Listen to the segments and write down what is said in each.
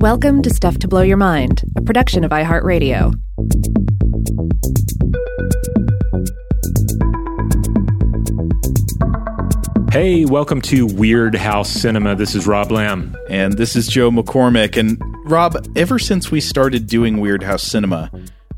Welcome to Stuff to Blow Your Mind, a production of iHeartRadio. Hey, welcome to Weirdhouse Cinema. This is Rob Lamb. And this is Joe McCormick. And Rob, ever since we started doing Weirdhouse Cinema,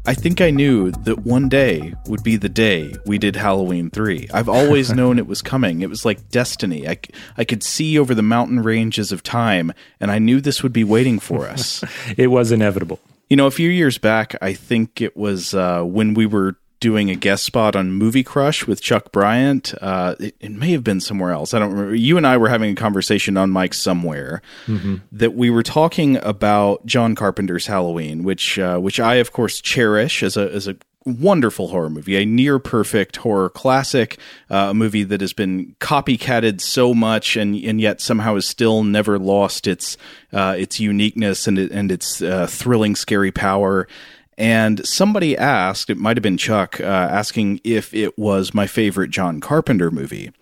I think I knew that one day would be the day we did Halloween 3. I've always known it was coming. It was like destiny. I, I could see over the mountain ranges of time, and I knew this would be waiting for us. it was inevitable. You know, a few years back, I think it was uh, when we were doing a guest spot on Movie Crush with Chuck Bryant. Uh, it, it, may have been somewhere else. I don't remember. You and I were having a conversation on mic somewhere mm-hmm. that we were talking about John Carpenter's Halloween, which uh, which I of course cherish as a as a wonderful horror movie, a near perfect horror classic, uh, a movie that has been copycatted so much and and yet somehow has still never lost its uh, its uniqueness and and its uh, thrilling, scary power. And somebody asked, it might have been Chuck, uh, asking if it was my favorite John Carpenter movie.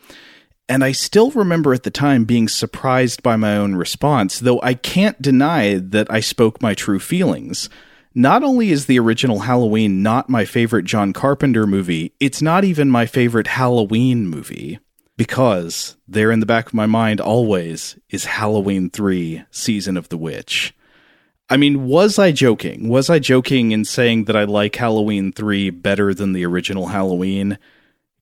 And I still remember at the time being surprised by my own response, though I can't deny that I spoke my true feelings. Not only is the original Halloween not my favorite John Carpenter movie, it's not even my favorite Halloween movie. Because there in the back of my mind always is Halloween 3 Season of the Witch. I mean, was I joking? Was I joking in saying that I like Halloween 3 better than the original Halloween?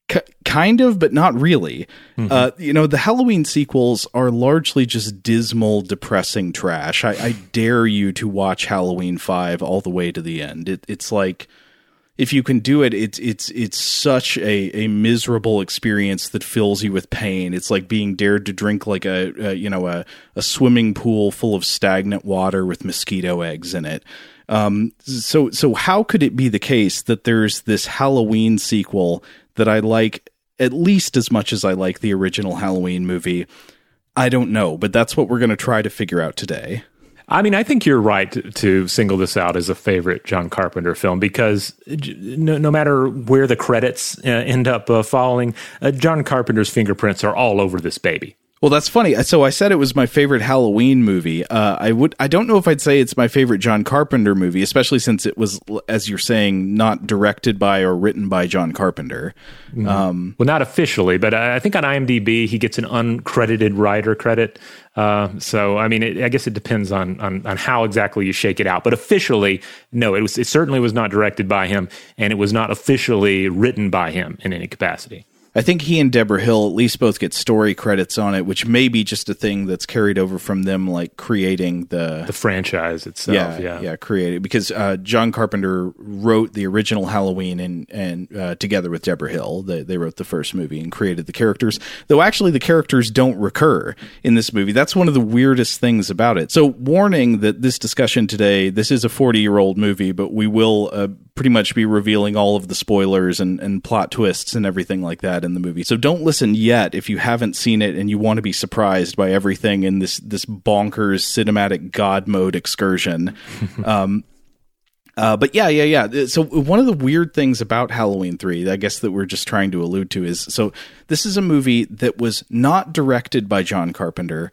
K- kind of, but not really. Mm-hmm. Uh, you know, the Halloween sequels are largely just dismal, depressing trash. I, I dare you to watch Halloween 5 all the way to the end. It, it's like if you can do it, it's it's it's such a, a miserable experience that fills you with pain. It's like being dared to drink like a, a you know a, a swimming pool full of stagnant water with mosquito eggs in it. Um, so so how could it be the case that there's this Halloween sequel that I like at least as much as I like the original Halloween movie? I don't know, but that's what we're going to try to figure out today. I mean, I think you're right to, single this out as a favorite John Carpenter film because no, no matter where the credits uh, end up uh, falling, uh, John Carpenter's fingerprints are all over this baby. Well, that's funny. So I said it was my favorite Halloween movie. Uh, I would. I don't know if I'd say it's my favorite John Carpenter movie, especially since it was, as you're saying, not directed by or written by John Carpenter. Mm-hmm. Um, well, not officially, but I think on IMDb he gets an uncredited writer credit. Uh, so, I mean, it, I guess it depends on, on, on how exactly you shake it out. But officially, no, it was. It certainly was not directed by him, and it was not officially written by him in any capacity. I think he and Debra Hill at least both get story credits on it, which may be just a thing that's carried over from them, like creating the the franchise itself. Yeah, yeah, yeah created because uh, John Carpenter wrote the original Halloween and and uh, together with Debra Hill, they, they wrote the first movie and created the characters. Though actually, the characters don't recur in this movie. That's one of the weirdest things about it. So, warning that this discussion today, this is a forty year old movie, but we will uh, pretty much be revealing all of the spoilers and, and plot twists and everything like that in the movie. So don't listen yet if you haven't seen it and you want to be surprised by everything in this this bonkers cinematic god mode excursion. um, uh, but yeah, yeah, yeah. So one of the weird things about Halloween three, I guess that we're just trying to allude to, is so this is a movie that was not directed by John Carpenter,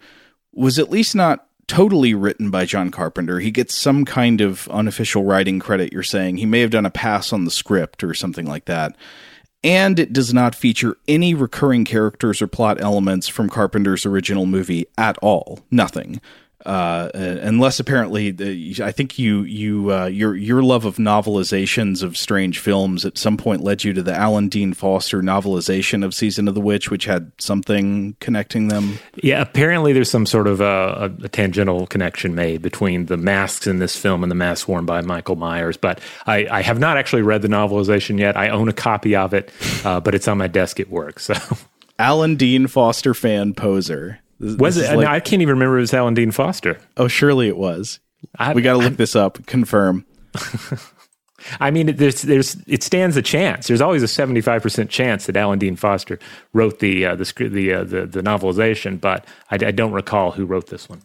was at least not totally written by John Carpenter. He gets some kind of unofficial writing credit, you're saying. He may have done a pass on the script or something like that. And it does not feature any recurring characters or plot elements from Carpenter's original movie at all. Nothing uh, unless apparently the, I think you you uh, your your love of novelizations of strange films at some point led you to the Alan Dean Foster novelization of Season of the Witch, which had something connecting them. Yeah, apparently there's some sort of a, a, a tangential connection made between the masks in this film and the masks worn by Michael Myers. But I, I have not actually read the novelization yet. I own a copy of it, uh, but it's on my desk at work. So. Alan Dean Foster fan poser. This, was this it? Like, I can't even remember it was Alan Dean Foster. Oh, surely it was. I, we got to look I, this up. Confirm. I mean, there's, there's, it stands a chance. There's always a 75% chance that Alan Dean Foster wrote the, uh, the, the, uh, the, the, novelization, but I, I don't recall who wrote this one.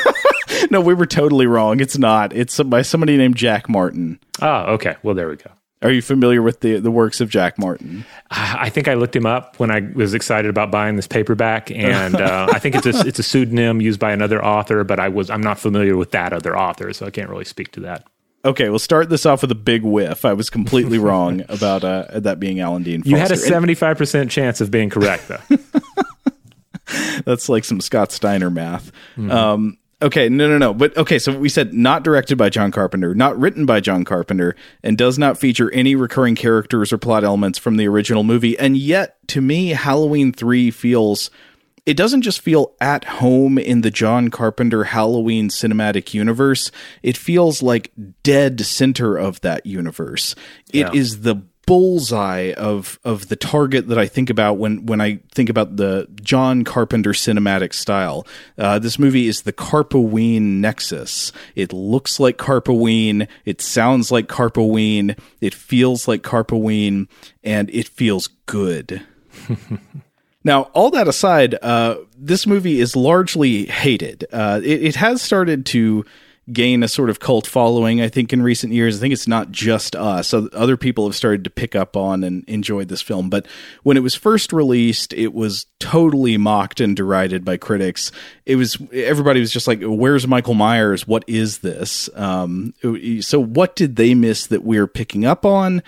no, we were totally wrong. It's not. It's by somebody named Jack Martin. Oh, okay. Well, there we go. Are you familiar with the the works of Jack Martin? I think I looked him up when I was excited about buying this paperback, and uh, I think it's a it's a pseudonym used by another author, but I was I'm not familiar with that other author, so I can't really speak to that. Okay, we'll start this off with a big whiff. I was completely wrong about uh, that being Alan Dean. Foster. You had a seventy five percent chance of being correct, though. That's like some Scott Steiner math. Mm-hmm. Um, Okay, no, no, no. But okay, so we said not directed by John Carpenter, not written by John Carpenter, and does not feature any recurring characters or plot elements from the original movie. And yet, to me, Halloween 3 feels. It doesn't just feel at home in the John Carpenter Halloween cinematic universe. It feels like dead center of that universe. Yeah. It is the bullseye of of the target that I think about when when I think about the John Carpenter cinematic style. Uh, this movie is the Carpoween nexus. It looks like Carpoween, it sounds like Carpoween, it feels like Carpoween, and it feels good. Now, all that aside, uh, this movie is largely hated. Uh, it, it, has started to gain a sort of cult following. I think in recent years, I think it's not just us. Other people have started to pick up on and enjoyed this film. But when it was first released, it was totally mocked and derided by critics. It was everybody was just like, "Where's Michael Myers? What is this?" Um, so, what did they miss that we're picking up on?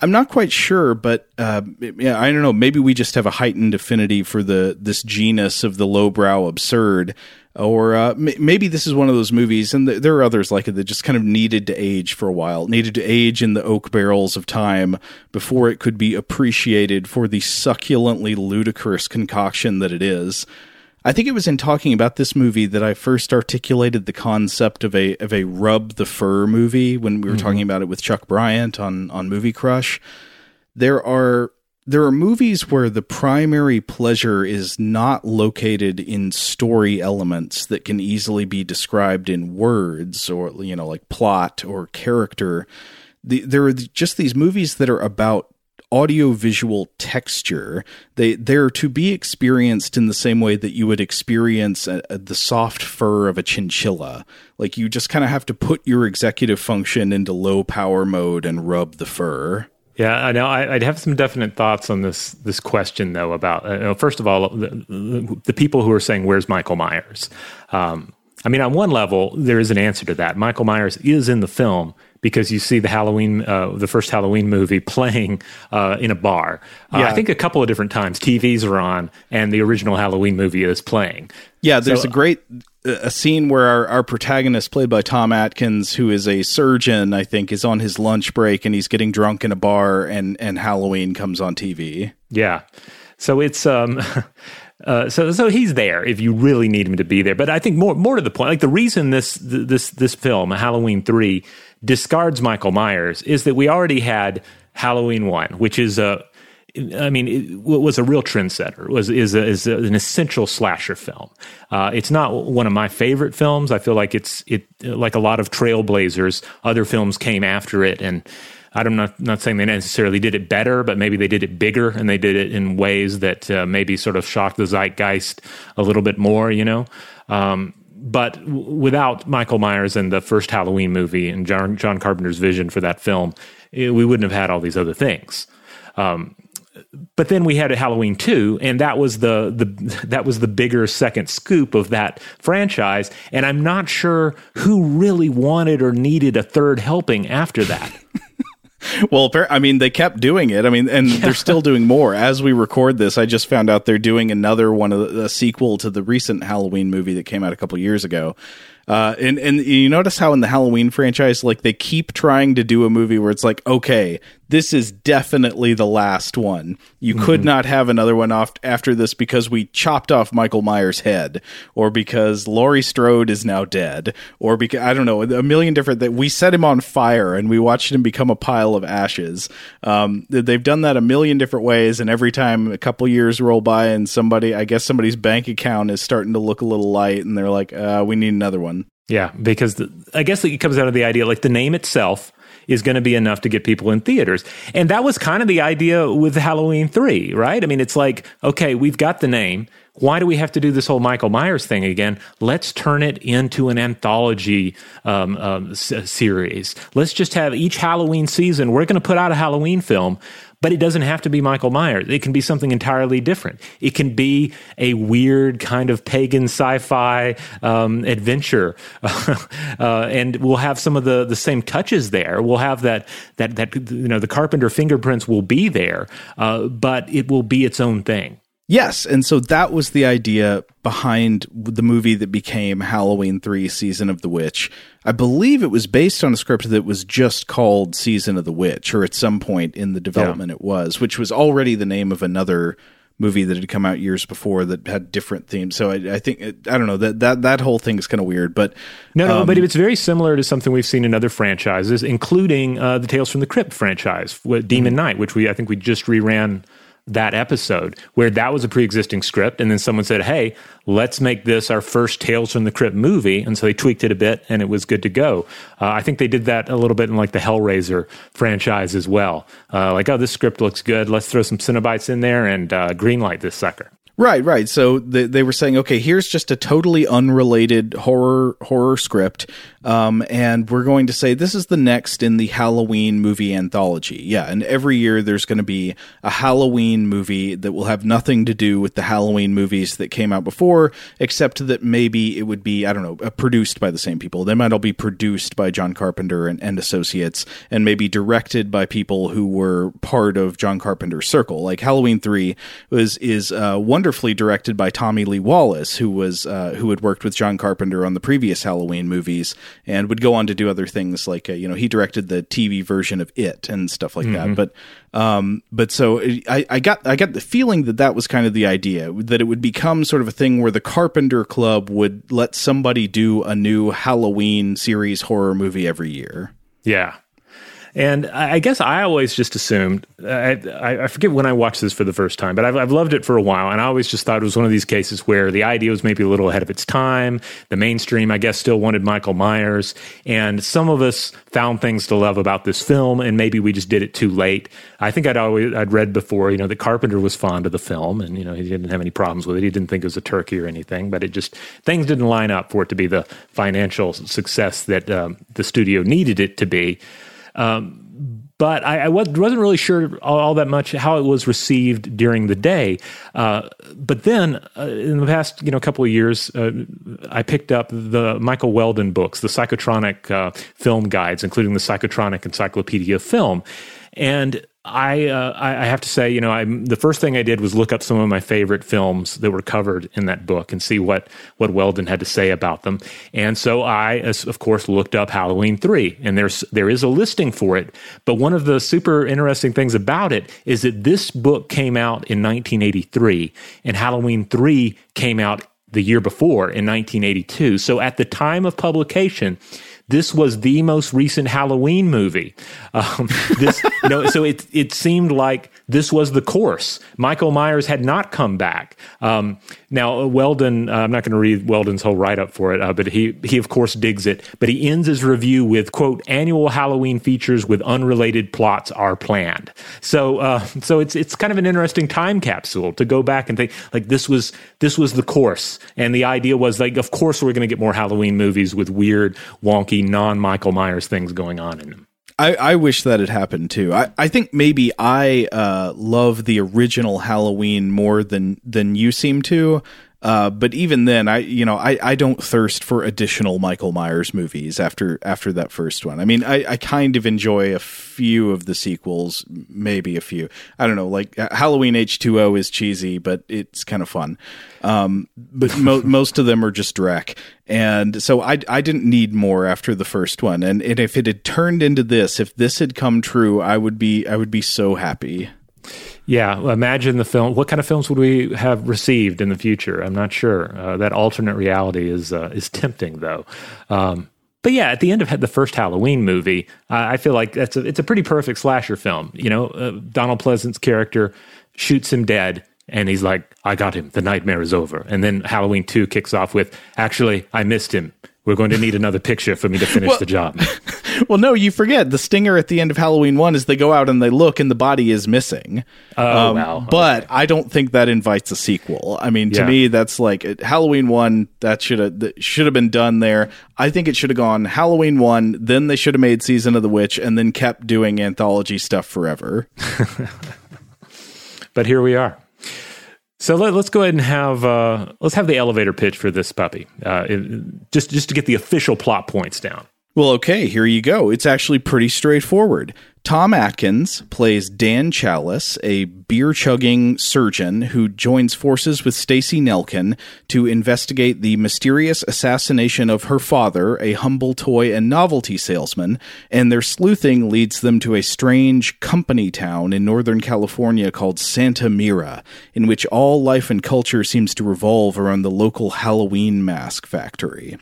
I'm not quite sure, but uh, yeah, I don't know. Maybe we just have a heightened affinity for the this genus of the lowbrow absurd or uh, m- maybe this is one of those movies, and th- there are others like it that just kind of needed to age for a while, needed to age in the oak barrels of time before it could be appreciated for the succulently ludicrous concoction that it is. I think it was in talking about this movie that I first articulated the concept of a of a rub the fur movie when we were mm-hmm. talking about it with Chuck Bryant on on Movie Crush. There are there are movies where the primary pleasure is not located in story elements that can easily be described in words or you know like plot or character the, there are just these movies that are about audiovisual texture they they're to be experienced in the same way that you would experience a, a, the soft fur of a chinchilla like you just kind of have to put your executive function into low power mode and rub the fur yeah, I know. I, would have some definite thoughts on this this question though. About uh, know, first of all, the, the, the, people who are saying, "Where's Michael Myers?" Um, I mean, on one level, there is an answer to that. Michael Myers is in the film because you see the Halloween, uh, the first Halloween movie playing uh, in a bar. Uh, yeah. I think a couple of different times TVs are on and the original Halloween movie is playing. Yeah, there's so, a great a scene where our, our protagonist, played by Tom Atkins, who is a surgeon, I think, is on his lunch break and he's getting drunk in a bar, and and Halloween comes on TV. Yeah, so it's um. Uh, so so he's there if you really need him to be there. But I think more more to the point, like the reason this this this film Halloween three discards Michael Myers is that we already had Halloween one, which is a I mean, it was a real trendsetter. It was is, a, is a, an essential slasher film. Uh, it's not one of my favorite films. I feel like it's it like a lot of trailblazers. Other films came after it, and I'm not not saying they necessarily did it better, but maybe they did it bigger and they did it in ways that uh, maybe sort of shocked the zeitgeist a little bit more. You know. Um, but w- without Michael Myers and the first Halloween movie and John, John Carpenter's vision for that film, it, we wouldn't have had all these other things. Um, but then we had a Halloween 2 and that was the the that was the bigger second scoop of that franchise and I'm not sure who really wanted or needed a third helping after that. well, I mean, they kept doing it. I mean, and yeah. they're still doing more. As we record this, I just found out they're doing another one of the, a sequel to the recent Halloween movie that came out a couple years ago. Uh, and and you notice how in the Halloween franchise, like they keep trying to do a movie where it's like, okay, this is definitely the last one. You mm-hmm. could not have another one off after this because we chopped off Michael Myers' head, or because Laurie Strode is now dead, or because I don't know a million different that we set him on fire and we watched him become a pile of ashes. Um, they've done that a million different ways, and every time a couple years roll by and somebody, I guess somebody's bank account is starting to look a little light, and they're like, uh, "We need another one." Yeah, because the, I guess it comes out of the idea like the name itself is going to be enough to get people in theaters. And that was kind of the idea with Halloween 3, right? I mean, it's like, okay, we've got the name. why do we have to do this whole Michael Myers thing again? Let's turn it into an anthology um, um, s- series. Let's just have each Halloween season, we're going to put out a Halloween film, but it doesn't have to be Michael Myers. It can be something entirely different. It can be a weird kind of pagan sci-fi um, adventure, uh, and we'll have some of the the same touches there. We'll have that that that you know the Carpenter fingerprints will be there, uh, but it will be its own thing. Yes, and so that was the idea behind the movie that became Halloween 3 Season of the Witch. I believe it was based on a script that was just called Season of the Witch or at some point in the development yeah. it was, which was already the name of another movie that had come out years before that had different themes. So I, I think I don't know that that that whole thing is kind of weird, but no, no, um, but it's very similar to something we've seen in other franchises, including uh, the Tales from the Crypt franchise, Demon mm-hmm. Knight, which we I think we just reran that episode where that was a pre-existing script and then someone said hey let's make this our first tales from the crypt movie and so they tweaked it a bit and it was good to go. Uh, i think they did that a little bit in like the hellraiser franchise as well. Uh, like oh this script looks good. Let's throw some Cenobites in there and uh, greenlight this sucker Right, right. So they, they were saying, okay, here's just a totally unrelated horror horror script, um, and we're going to say this is the next in the Halloween movie anthology. Yeah, and every year there's going to be a Halloween movie that will have nothing to do with the Halloween movies that came out before, except that maybe it would be I don't know uh, produced by the same people. They might all be produced by John Carpenter and, and associates, and maybe directed by people who were part of John Carpenter's circle. Like Halloween Three was is uh, one wonderfully directed by Tommy Lee Wallace, who was uh, who had worked with John Carpenter on the previous Halloween movies, and would go on to do other things like uh, you know he directed the TV version of It and stuff like mm-hmm. that. But um, but so I, I got I got the feeling that that was kind of the idea that it would become sort of a thing where the Carpenter Club would let somebody do a new Halloween series horror movie every year. Yeah, and I guess I always just assumed, I, I, forget when I watched this for the first time, but I've, I've, loved it for a while. And I always just thought it was one of these cases where the idea was maybe a little ahead of its time. The mainstream, I guess, still wanted Michael Myers. And some of us found things to love about this film, and maybe we just did it too late. I think I'd always, I'd read before, you know, that Carpenter was fond of the film and, you know, he didn't have any problems with it. He didn't think it was a turkey or anything, but it just, things didn't line up for it to be the financial success that um, the studio needed it to be. Um, but I, I, wasn't really sure all, that much how it was received during the day. Uh, but then, uh, in the past, you know, couple of years, uh, I picked up the Michael Weldon books, the Psychotronic uh, film guides, including the Psychotronic Encyclopedia of Film, and I uh, I have to say, you know, I the first thing I did was look up some of my favorite films that were covered in that book and see what what Weldon had to say about them. And so I, of course, looked up Halloween three, and there's there is a listing for it. But one of the super interesting things about it is that this book came out in 1983, and Halloween three came out the year before in 1982. So at the time of publication this was the most recent Halloween movie. Um, this, so it it seemed like this was the course. Michael Myers had not come back. Um, now Weldon, uh, I'm not going to read Weldon's whole write up for it, uh, but he he of course digs it. But he ends his review with quote annual Halloween features with unrelated plots are planned. So uh, so it's it's kind of an interesting time capsule to go back and think like this was this was the course, and the idea was like of course we're going to get more Halloween movies with weird wonky non Michael Myers things going on in them. I, I wish that had happened too. I, I think maybe I uh, love the original Halloween more than than you seem to. Uh, but even then, I you know I, I don't thirst for additional Michael Myers movies after after that first one. I mean, I, I kind of enjoy a few of the sequels, maybe a few. I don't know, like uh, Halloween H two O is cheesy, but it's kind of fun. Um, but mo- most of them are just Drek, and so I I didn't need more after the first one. And, and if it had turned into this, if this had come true, I would be I would be so happy. Yeah, imagine the film. What kind of films would we have received in the future? I'm not sure. Uh, that alternate reality is uh, is tempting, though. Um, but yeah, at the end of the first Halloween movie, uh, I feel like that's a, it's a pretty perfect slasher film. You know, uh, Donald Pleasence's character shoots him dead, and he's like, "I got him. The nightmare is over." And then Halloween Two kicks off with, "Actually, I missed him. We're going to need another picture for me to finish well, the job." well, no, you forget the stinger at the end of Halloween one is they go out and they look and the body is missing. Oh, um, wow. But okay. I don't think that invites a sequel. I mean, to yeah. me, that's like Halloween one that should have should have been done there. I think it should have gone Halloween one, then they should have made Season of the Witch, and then kept doing anthology stuff forever. but here we are. So let, us go ahead and have uh, let's have the elevator pitch for this puppy, uh, it, just just to get the official plot points down. Well, okay, here you go. It's actually pretty straightforward. Tom Atkins plays Dan Challis, a beer chugging surgeon who joins forces with Stacy Nelkin to investigate the mysterious assassination of her father, a humble toy and novelty salesman, and their sleuthing leads them to a strange company town in Northern California called Santa Mira, in which all life and culture seems to revolve around the local Halloween mask factory.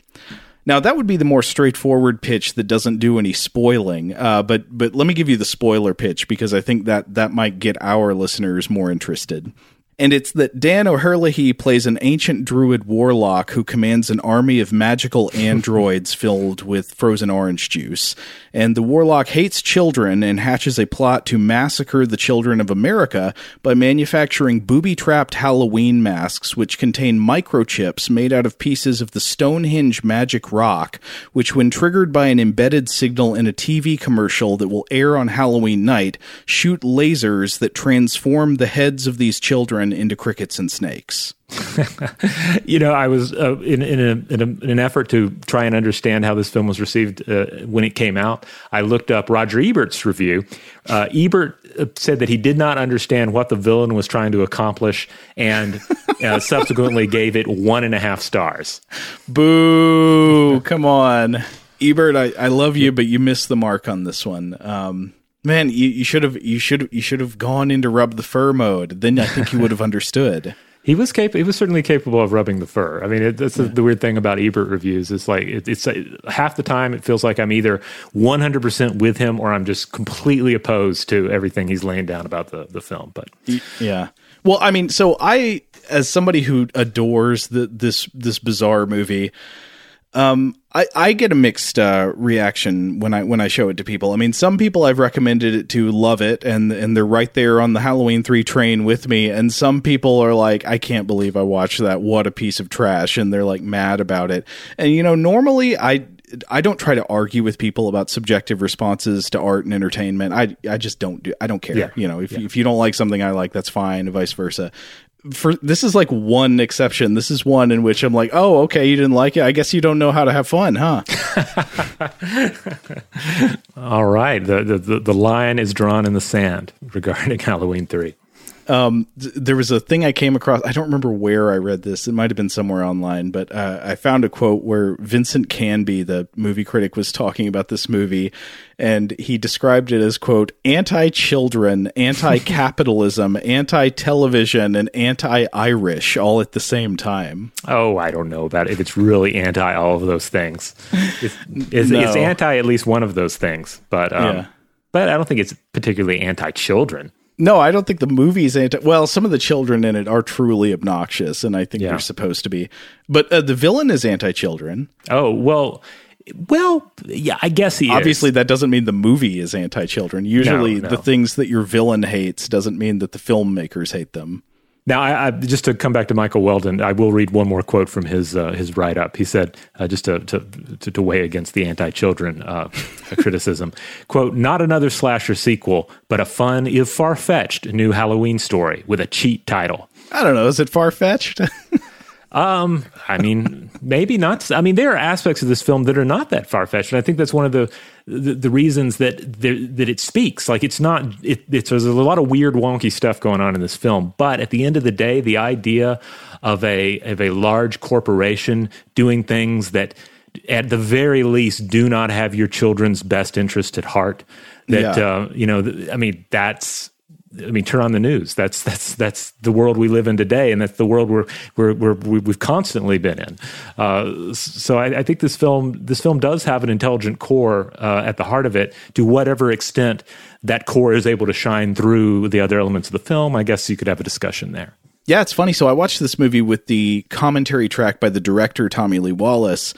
Now that would be the more straightforward pitch that doesn't do any spoiling. Uh, but but let me give you the spoiler pitch because I think that that might get our listeners more interested and it's that Dan O'Herlihy plays an ancient druid warlock who commands an army of magical androids filled with frozen orange juice. And the warlock hates children and hatches a plot to massacre the children of America by manufacturing booby trapped Halloween masks which contain microchips made out of pieces of the Stonehenge magic rock, which, when triggered by an embedded signal in a TV commercial that will air on Halloween night, shoot lasers that transform the heads of these children into crickets and snakes. you know, I was uh, in in, a, in, a, in, an effort to try and understand how this film was received uh, when it came out. I looked up Roger Ebert's review. Uh, Ebert uh, said that he did not understand what the villain was trying to accomplish, and uh, subsequently gave it one and a half stars. Boo! Come on, Ebert. I, I love you, but you missed the mark on this one. Um, Man, you should have you should you should have gone into rub the fur mode. Then I think you would have understood. He was capable. He was certainly capable of rubbing the fur. I mean, it, that's yeah. the weird thing about Ebert reviews. It's like it, it's uh, half the time it feels like I'm either 100 percent with him or I'm just completely opposed to everything he's laying down about the the film. But yeah, well, I mean, so I, as somebody who adores the, this this bizarre movie, um, I, I get a mixed uh, reaction when I when I show it to people. I mean, some people I've recommended it to love it, and and they're right there on the Halloween three train with me. And some people are like, I can't believe I watched that. What a piece of trash! And they're like mad about it. And you know, normally I I don't try to argue with people about subjective responses to art and entertainment. I I just don't do. I don't care. Yeah. You know, if yeah. if you don't like something I like, that's fine, vice versa for this is like one exception. This is one in which I'm like, oh, okay, you didn't like it. I guess you don't know how to have fun, huh? All right, the, the the line is drawn in the sand regarding Halloween three um, th- there was a thing I came across. I don't remember where I read this. It might have been somewhere online, but uh, I found a quote where Vincent Canby, the movie critic, was talking about this movie, and he described it as quote anti-children, anti-capitalism, anti-television, and anti-Irish all at the same time. Oh, I don't know about if it's really anti all of those things. It's, it's, no. it's anti at least one of those things, but um, yeah. but I don't think it's particularly anti-children. No, I don't think the movie's anti. Well, some of the children in it are truly obnoxious, and I think yeah. they're supposed to be. But uh, the villain is anti-children. Oh well, well, yeah, I guess he. Obviously, is. that doesn't mean the movie is anti-children. Usually, no, no. the things that your villain hates doesn't mean that the filmmakers hate them. Now, I, I, just to come back to Michael Weldon, I will read one more quote from his uh, his write up. He said, uh, just to, to, to to weigh against the anti children uh, criticism, quote: "Not another slasher sequel, but a fun, if far fetched, new Halloween story with a cheat title." I don't know. Is it far fetched? Um, I mean, maybe not. I mean, there are aspects of this film that are not that far fetched, and I think that's one of the the, the reasons that that it speaks. Like, it's not. It, it's there's a lot of weird, wonky stuff going on in this film, but at the end of the day, the idea of a of a large corporation doing things that at the very least do not have your children's best interest at heart that yeah. uh, you know i mean that's I mean, turn on the news. That's that's that's the world we live in today, and that's the world we're, we're, we're we've constantly been in. Uh, so I, I, think this film this film does have an intelligent core uh, at the heart of it. To whatever extent that core is able to shine through the other elements of the film, I guess you could have a discussion there. Yeah, it's funny. So I watched this movie with the commentary track by the director Tommy Lee Wallace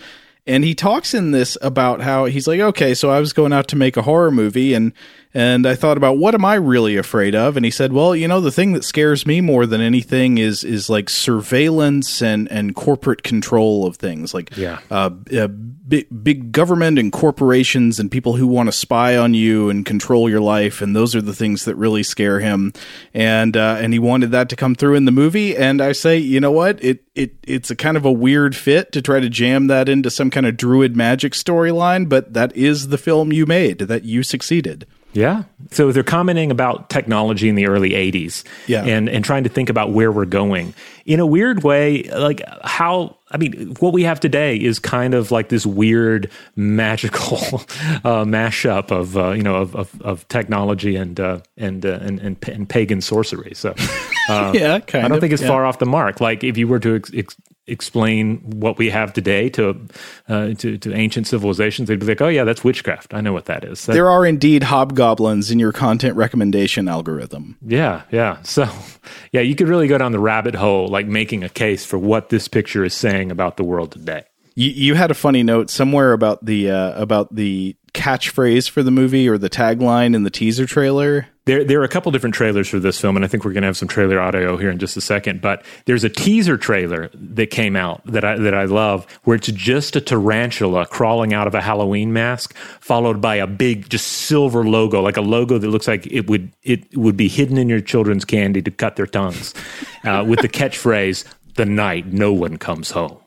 And he talks in this about how he's like, okay, so I was going out to make a horror movie and and I thought about what am I really afraid of? And he said, well, you know, the thing that scares me more than anything is is like surveillance and and corporate control of things, like Yeah. uh, uh, big, big government and corporations and people who want to spy on you and control your life, and those are the things that really scare him. And uh, and he wanted that to come through in the movie. And I say, you know what? It it it's a kind of a weird fit to try to jam that into some kind of druid magic storyline, but that is the film you made. That you succeeded. Yeah. So they're commenting about technology in the early 80s Yeah. and, and trying to think about where we're going. In a weird way, like how, I mean, what we have today is kind of like this weird magical uh, mashup of, uh, you know, of, of, of technology and, uh, and, uh, and, and, and pagan sorcery. So yeah, kind I don't of, think it's yeah. far off the mark. Like if you were to ex- ex- explain what we have today to, uh, to, to ancient civilizations, they'd be like, oh yeah, that's witchcraft. I know what that is. That- There are indeed hobgoblins in your content recommendation algorithm. Yeah, yeah. So, yeah, you could really go down the rabbit hole, like making a case for what this picture is saying about the world today. You, you had a funny note somewhere about the uh, about the catchphrase for the movie or the tagline in the teaser trailer. There, there are a couple different trailers for this film, and I think we're going to have some trailer audio here in just a second. But there's a teaser trailer that came out that I that I love, where it's just a tarantula crawling out of a Halloween mask, followed by a big, just silver logo, like a logo that looks like it would it would be hidden in your children's candy to cut their tongues, uh, with the catchphrase "The night no one comes home."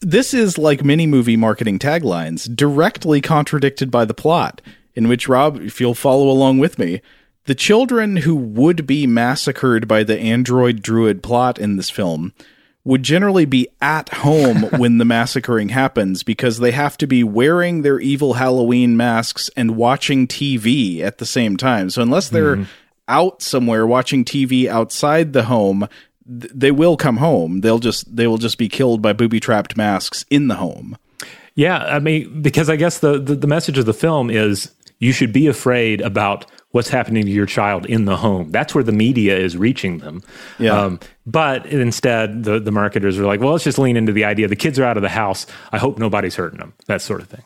This is like many movie marketing taglines, directly contradicted by the plot, in which Rob, if you'll follow along with me, the children who would be massacred by the android druid plot in this film would generally be at home when the massacring happens because they have to be wearing their evil Halloween masks and watching TV at the same time. So unless they're mm-hmm. out somewhere watching TV outside the home, th- they will come home. They'll just they will just be killed by booby trapped masks in the home. Yeah, I mean, because I guess the, the, the message of the film is you should be afraid about what's happening to your child in the home. That's where the media is reaching them. Yeah. Um, but instead, the, the marketers are like, well, let's just lean into the idea the kids are out of the house. I hope nobody's hurting them, that sort of thing.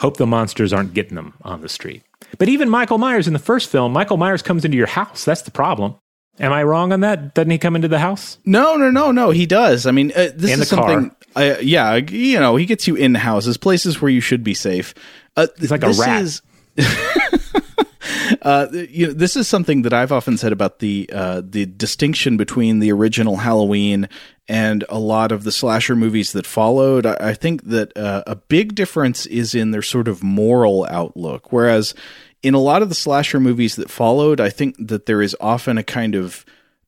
Hope the monsters aren't getting them on the street. But even Michael Myers in the first film, Michael Myers comes into your house. That's the problem. Am I wrong on that? Doesn't he come into the house? No, no, no, no. He does. I mean, uh, this is something. Uh, yeah, you know, he gets you in houses, places where you should be safe. Uh, He's like a rat. Is, uh, you know, this is something that I've often said about the uh, the distinction between the original Halloween and a lot of the slasher movies that followed. I, I think that uh, a big difference is in their sort of moral outlook, whereas in a lot of the slasher movies that followed, I think that there is often a kind of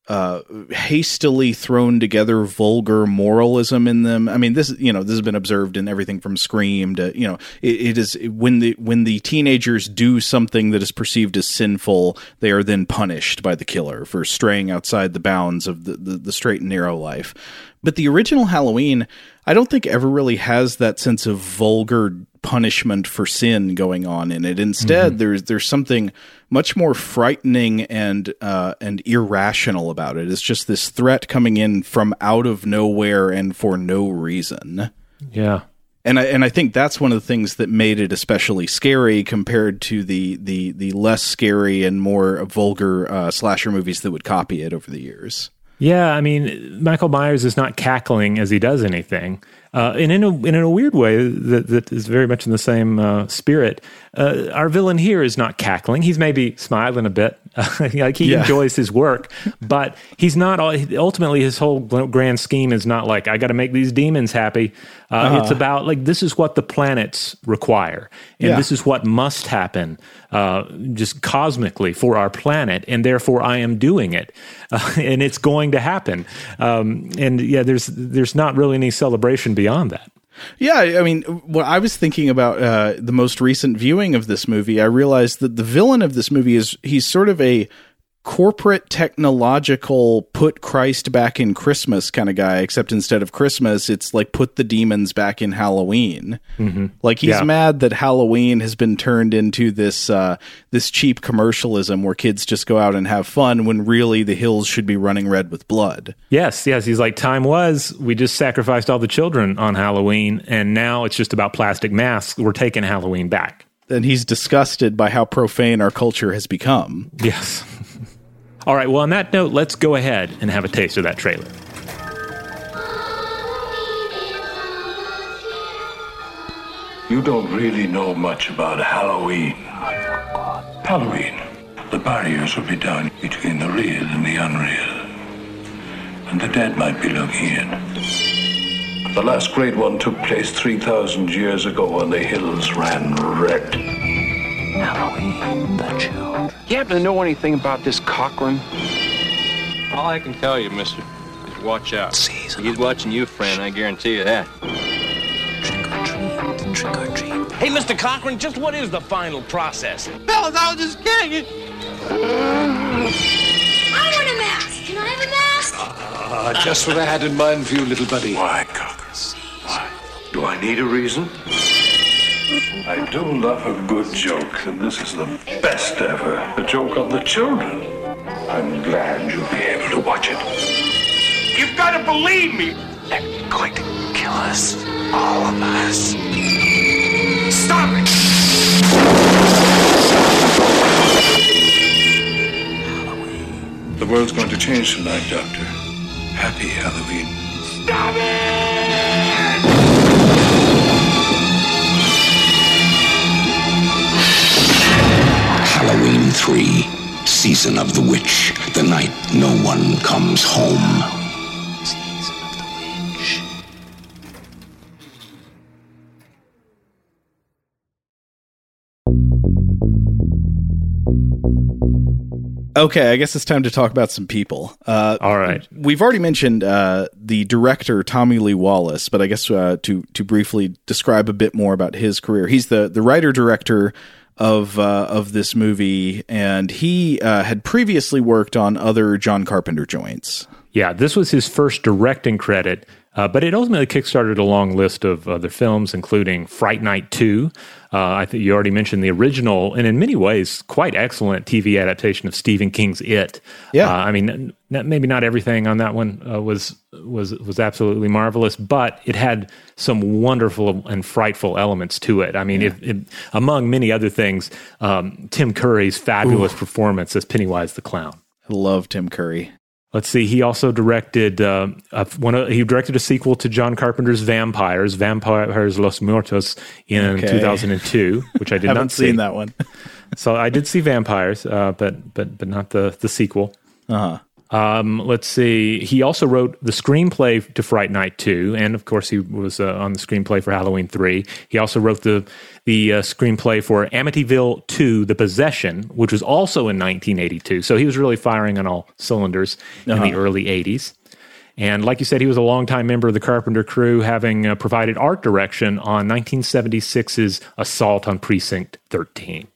uh, hastily thrown together vulgar moralism in them. I mean, this you know this has been observed in everything from Scream to you know it, it is when the when the teenagers do something that is perceived as sinful, they are then punished by the killer for straying outside the bounds of the the, the straight and narrow life. But the original Halloween, I don't think ever really has that sense of vulgar punishment for sin going on in it. Instead, there's there's something much more frightening and uh, and irrational about it. It's just this threat coming in from out of nowhere and for no reason. Yeah. And I and I think that's one of the things that made it especially scary compared to the the the less scary and more vulgar uh, slasher movies that would copy it over the years. Yeah, I mean, Michael Myers is not cackling as he does anything, uh, and in a and in a weird way that, that is very much in the same uh, spirit. Uh, our villain here is not cackling; he's maybe smiling a bit, like he Yeah. enjoys his work, but he's not. all- Ultimately, his whole grand scheme is not like I got to make these demons happy. Uh, It's about like this is what the planets require, and Yeah. this is what must happen, uh, just cosmically for our planet, and therefore I am doing it, uh, and it's going to happen. Um, and yeah, there's there's not really any celebration beyond that. Yeah, I mean, what I was thinking about uh, the most recent viewing of this movie, I realized that the villain of this movie is he's sort of a corporate technological put Christ back in Christmas kind of guy, except instead of Christmas, it's like put the demons back in Halloween. Mm-hmm. Like he's Yeah. mad that Halloween has been turned into this uh, this cheap commercialism where kids just go out and have fun when really the hills should be running red with blood. Yes, yes. He's like, time was we just sacrificed all the children on Halloween, and now it's just about plastic masks. We're taking Halloween back. And he's disgusted by how profane our culture has become. Yes. all right. Well, on that note, let's go ahead and have a taste of that trailer. You don't really know much about Halloween. Halloween. The barriers will be down between the real and the unreal. And the dead might be looking in. The last great one took place 3,000 years ago when the hills ran red. Halloween, the children. You happen to know anything about this Cochran? All I can tell you, mister, is watch out. Season He's watching you, friend, I guarantee you that. Trick or treat, trick or treat. Hey, Mr. Cochran, just what is the final process? Fellas, I was just kidding. I want a mask. Can I have a mask? Ah, just what I had in mind for you, little buddy. Why, Cochran? Why? Do I need a reason? I do love a good joke, and this is the best ever. A joke on the children. I'm glad you'll be able to watch it. You've got to believe me. They're going to kill us. All of us. Stop it. The world's going to change tonight, Doctor. Happy Halloween. Stop it! Halloween 3, Season of the Witch, the night no one comes home. Season of the Witch. Okay, I guess it's time to talk about some people. Uh, All right. We've already mentioned uh, the director Tommy Lee Wallace, but I guess uh, to to briefly describe a bit more about his career, he's the the writer director of uh, of this movie, and he uh, had previously worked on other John Carpenter joints. Yeah, this was his first directing credit, uh, but it ultimately kickstarted a long list of other films, including Fright Night 2. Uh, I think you already mentioned the original, and in many ways, quite excellent TV adaptation of Stephen King's It. Yeah. Uh, I mean, n- n- maybe not everything on that one uh, was was was absolutely marvelous, but it had some wonderful and frightful elements to it. I mean, if, among many other things, um, Tim Curry's fabulous performance as Pennywise the Clown. I love Tim Curry. Let's see. He also directed uh, a, one. Of, he directed a sequel to John Carpenter's Vampires, Vampires Los Muertos, in Okay. 2002, which I did not see. seen that one. So I did see Vampires, uh, but but but not the the sequel. Uh huh. Um, let's see. He also wrote the screenplay to Fright Night 2, and of course, he was uh, on the screenplay for Halloween 3. He also wrote the the uh, screenplay for Amityville 2: The Possession, which was also in 1982. So he was really firing on all cylinders in the early 80s. And like you said, he was a longtime member of the Carpenter crew, having uh, provided art direction on 1976's Assault on Precinct 13.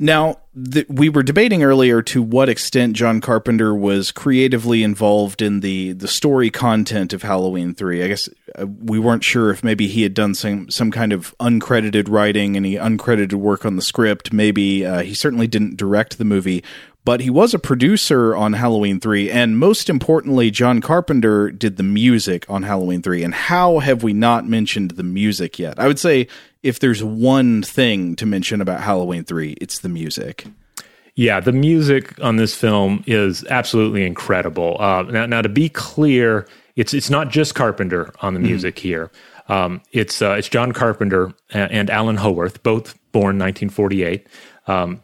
Now, th- we were debating earlier to what extent John Carpenter was creatively involved in the the story content of Halloween 3. I guess uh, we weren't sure if maybe he had done some some kind of uncredited writing and he uncredited work on the script. Maybe uh, he certainly didn't direct the movie, but he was a producer on Halloween 3 and most importantly John Carpenter did the music on Halloween 3. And how have we not mentioned the music yet? I would say if there's one thing to mention about Halloween 3, it's the music. Yeah, the music on this film is absolutely incredible. Uh, now, now, to be clear, it's it's not just Carpenter on the music here. Um, it's uh, it's John Carpenter and, and Alan Howarth, both born 1948. Um,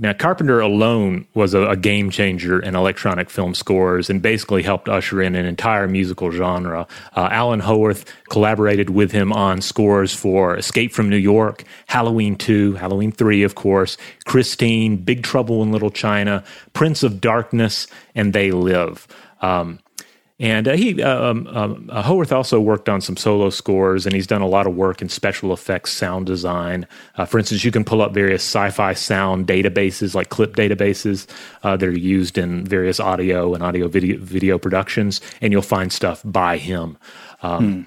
now, Carpenter alone was a, a game changer in electronic film scores and basically helped usher in an entire musical genre. Uh, Alan Howarth collaborated with him on scores for Escape from New York, Halloween 2, Halloween 3, of course, Christine, Big Trouble in Little China, Prince of Darkness, and They Live. Um, And uh, he um, um, uh, Howarth also worked on some solo scores, and he's done a lot of work in special effects, sound design. Uh, for instance, you can pull up various sci-fi sound databases, like clip databases, uh, that are used in various audio and audio video video productions, and you'll find stuff by him. Um, hmm.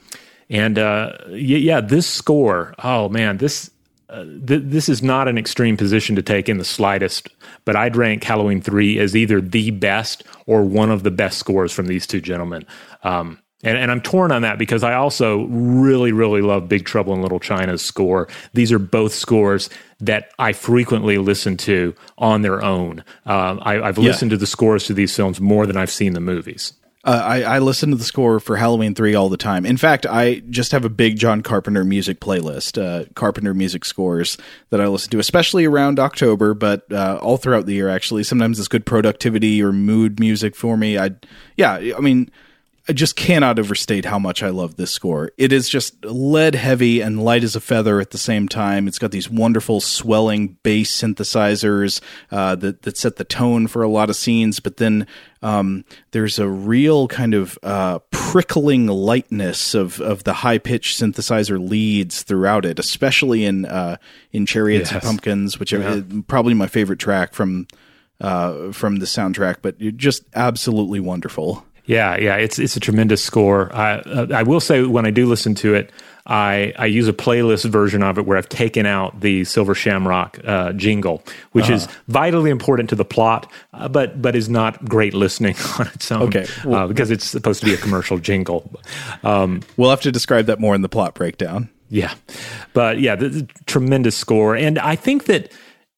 And uh, yeah, this score, oh man, this uh, th- this is not an extreme position to take in the slightest, but I'd rank Halloween 3 as either the best or one of the best scores from these two gentlemen. Um, and, and, I'm torn on that because I also really, really love Big Trouble in Little China's score. These are both scores that I frequently listen to on their own. Um, I, have listened yeah. to the scores to these films more than I've seen the movies. Uh, I, I listen to the score for Halloween 3 all the time. In fact, I just have a big John Carpenter music playlist, uh, Carpenter music scores that I listen to, especially around October, but uh, all throughout the year, actually. Sometimes it's good productivity or mood music for me. I, yeah, I mean, I just cannot overstate how much I love this score. It is just lead heavy and light as a feather at the same time. It's got these wonderful swelling bass synthesizers uh, that that set the tone for a lot of scenes. But then um, there's a real kind of uh, prickling lightness of of the high pitched synthesizer leads throughout it, especially in uh, in Chariots yes. and Pumpkins, which yeah. are probably my favorite track from uh, from the soundtrack. But just absolutely wonderful. Yeah, yeah, it's it's a tremendous score. I uh, I will say when I do listen to it, I I use a playlist version of it where I've taken out the Silver Shamrock uh, jingle, which uh-huh. is vitally important to the plot, uh, but but is not great listening on its own. Okay, uh, well, because it's supposed to be a commercial jingle. Um, we'll have to describe that more in the plot breakdown. Yeah, but yeah, the, the tremendous score, and I think that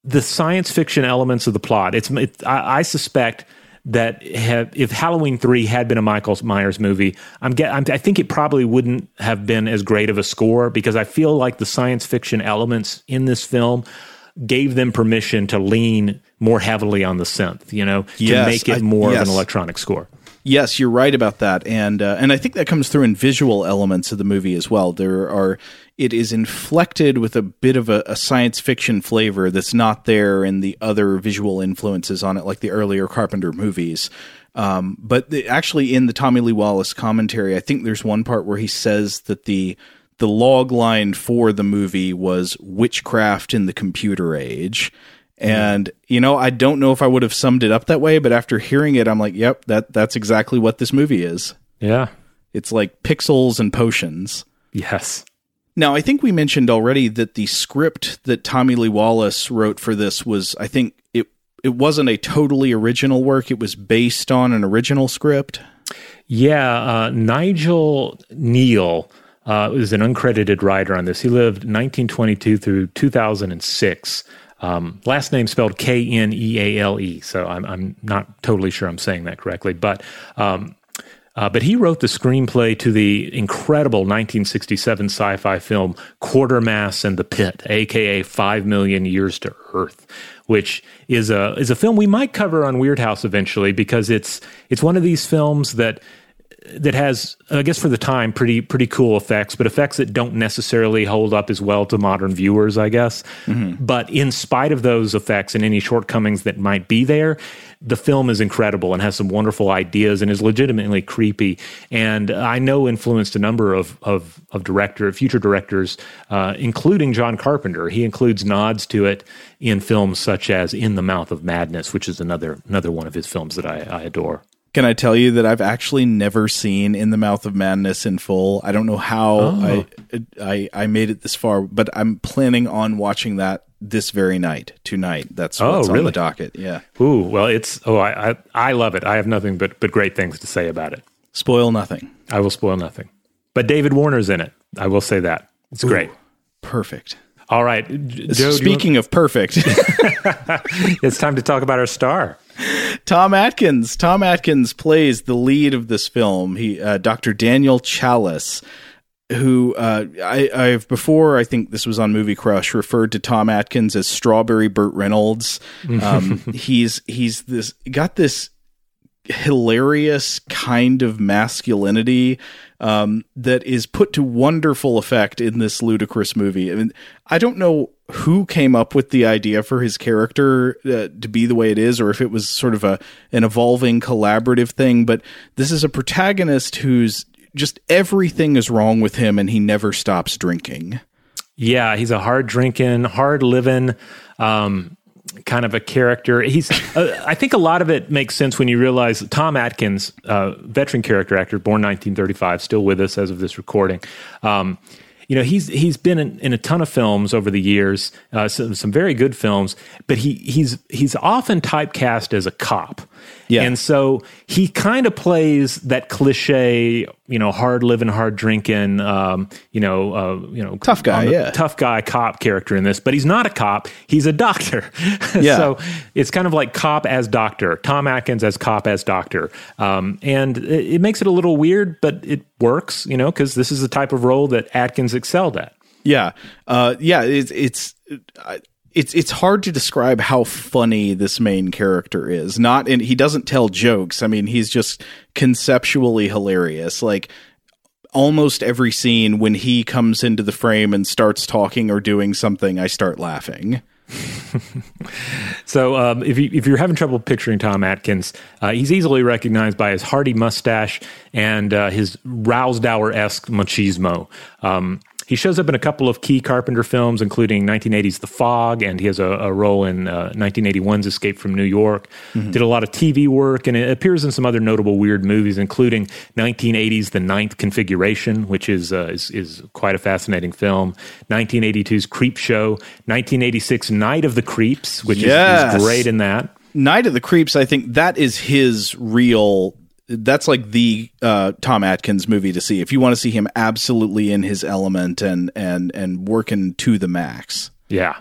the science fiction elements of the plot. It's it, I, I suspect that have, if Halloween three had been a Michael Myers movie, I'm, get, I'm, i think it probably wouldn't have been as great of a score because I feel like the science fiction elements in this film gave them permission to lean more heavily on the synth, you know, to yes, make it more I, yes. of an electronic score. Yes, you're right about that, and uh, and I think that comes through in visual elements of the movie as well. There are it is inflected with a bit of a, a, science fiction flavor that's not there in the other visual influences on it, like the earlier Carpenter movies. Um, but the, actually, in the Tommy Lee Wallace commentary, I think there's one part where he says that the the log line for the movie was witchcraft in the computer age and you know, I don't know if I would have summed it up that way, but after hearing it, I'm like, yep, that that's exactly what this movie is. Yeah. It's like pixels and potions. Yes. Now, I think we mentioned already that the script that Tommy Lee Wallace wrote for this was, I think it it wasn't a totally original work. It was based on an original script. Yeah, uh, Nigel Kneale uh, was an uncredited writer on this. He lived 1922 through 2006. Um, last name spelled K N E A L E. So I'm, I'm not totally sure I'm saying that correctly, but um, uh, but he wrote the screenplay to the incredible 1967 sci-fi film Quatermass and the Pit, aka Five Million Years to Earth, which is a is a film we might cover on Weirdhouse eventually because it's it's one of these films that that has, I guess, for the time, pretty pretty cool effects, but effects that don't necessarily hold up as well to modern viewers, I guess. Mm-hmm. But in spite of those effects and any shortcomings that might be there, the film is incredible and has some wonderful ideas and is legitimately creepy. And I know influenced a number of of, of director, future directors, uh, including John Carpenter. He includes nods to it in films such as In the Mouth of Madness, which is another another one of his films that I, I adore. Can I tell you that I've actually never seen In the Mouth of Madness in full? I don't know how oh. I, I I made it this far, but I'm planning on watching that this very night, tonight. That's oh, what's really? on the docket. Yeah. Ooh, well, it's oh, I, I I love it. I have nothing but but great things to say about it. Spoil nothing. I will spoil nothing. But David Warner's in it. I will say that it's Ooh, great. Perfect. All right, Joe, Speaking want... of perfect, it's time to talk about our star. Tom Atkins. Tom Atkins plays the lead of this film. He, uh, Dr. Daniel Challis, who uh, I, I've before I think this was on Movie Crush referred to Tom Atkins as Strawberry Burt Reynolds. Um, he's he's this got this hilarious kind of masculinity um, that is put to wonderful effect in this ludicrous movie. I mean, I don't know who came up with the idea for his character uh, to be the way it is, or if it was sort of a an evolving collaborative thing. But this is a protagonist who's just everything is wrong with him, and he never stops drinking. Yeah, he's a hard drinking, hard living. Um, kind of a character. He's, uh, I think a lot of it makes sense when you realize Tom Atkins, uh, veteran character actor, born 1935, still with us as of this recording. Um, you know he's he's been in, in, a ton of films over the years, uh, some, some very good films, but he he's he's often typecast as a cop. Yeah. And so he kind of plays that cliche, you know, hard living, hard drinking, um, you know, uh, you know, tough guy, yeah, tough guy cop character in this. But he's not a cop; he's a doctor. Yeah. so it's kind of like cop as doctor, Tom Atkins as cop as doctor, um, and it, it makes it a little weird, but it works, you know, because this is the type of role that Atkins excelled at. Yeah, uh, yeah, it's it's. I, it's it's hard to describe how funny this main character is. Not and he doesn't tell jokes. I mean, he's just conceptually hilarious. Like almost every scene when he comes into the frame and starts talking or doing something, I start laughing. so, um, if, you, if you're having trouble picturing Tom Atkins, uh, he's easily recognized by his hearty mustache and uh, his Rousdower esque machismo. Um, he shows up in a couple of key Carpenter films, including 1980's The Fog, and he has a, a role in uh, 1981's Escape from New York. Mm-hmm. Did a lot of TV work, and it appears in some other notable weird movies, including 1980's The Ninth Configuration, which is uh, is, is, quite a fascinating film. 1982's Creepshow, 1986 Night of the Creeps, which yes. is, is great in that. Night of the Creeps, I think that is his real that's like the uh, Tom Atkins movie to see if you want to see him absolutely in his element and and and working to the max. Yeah,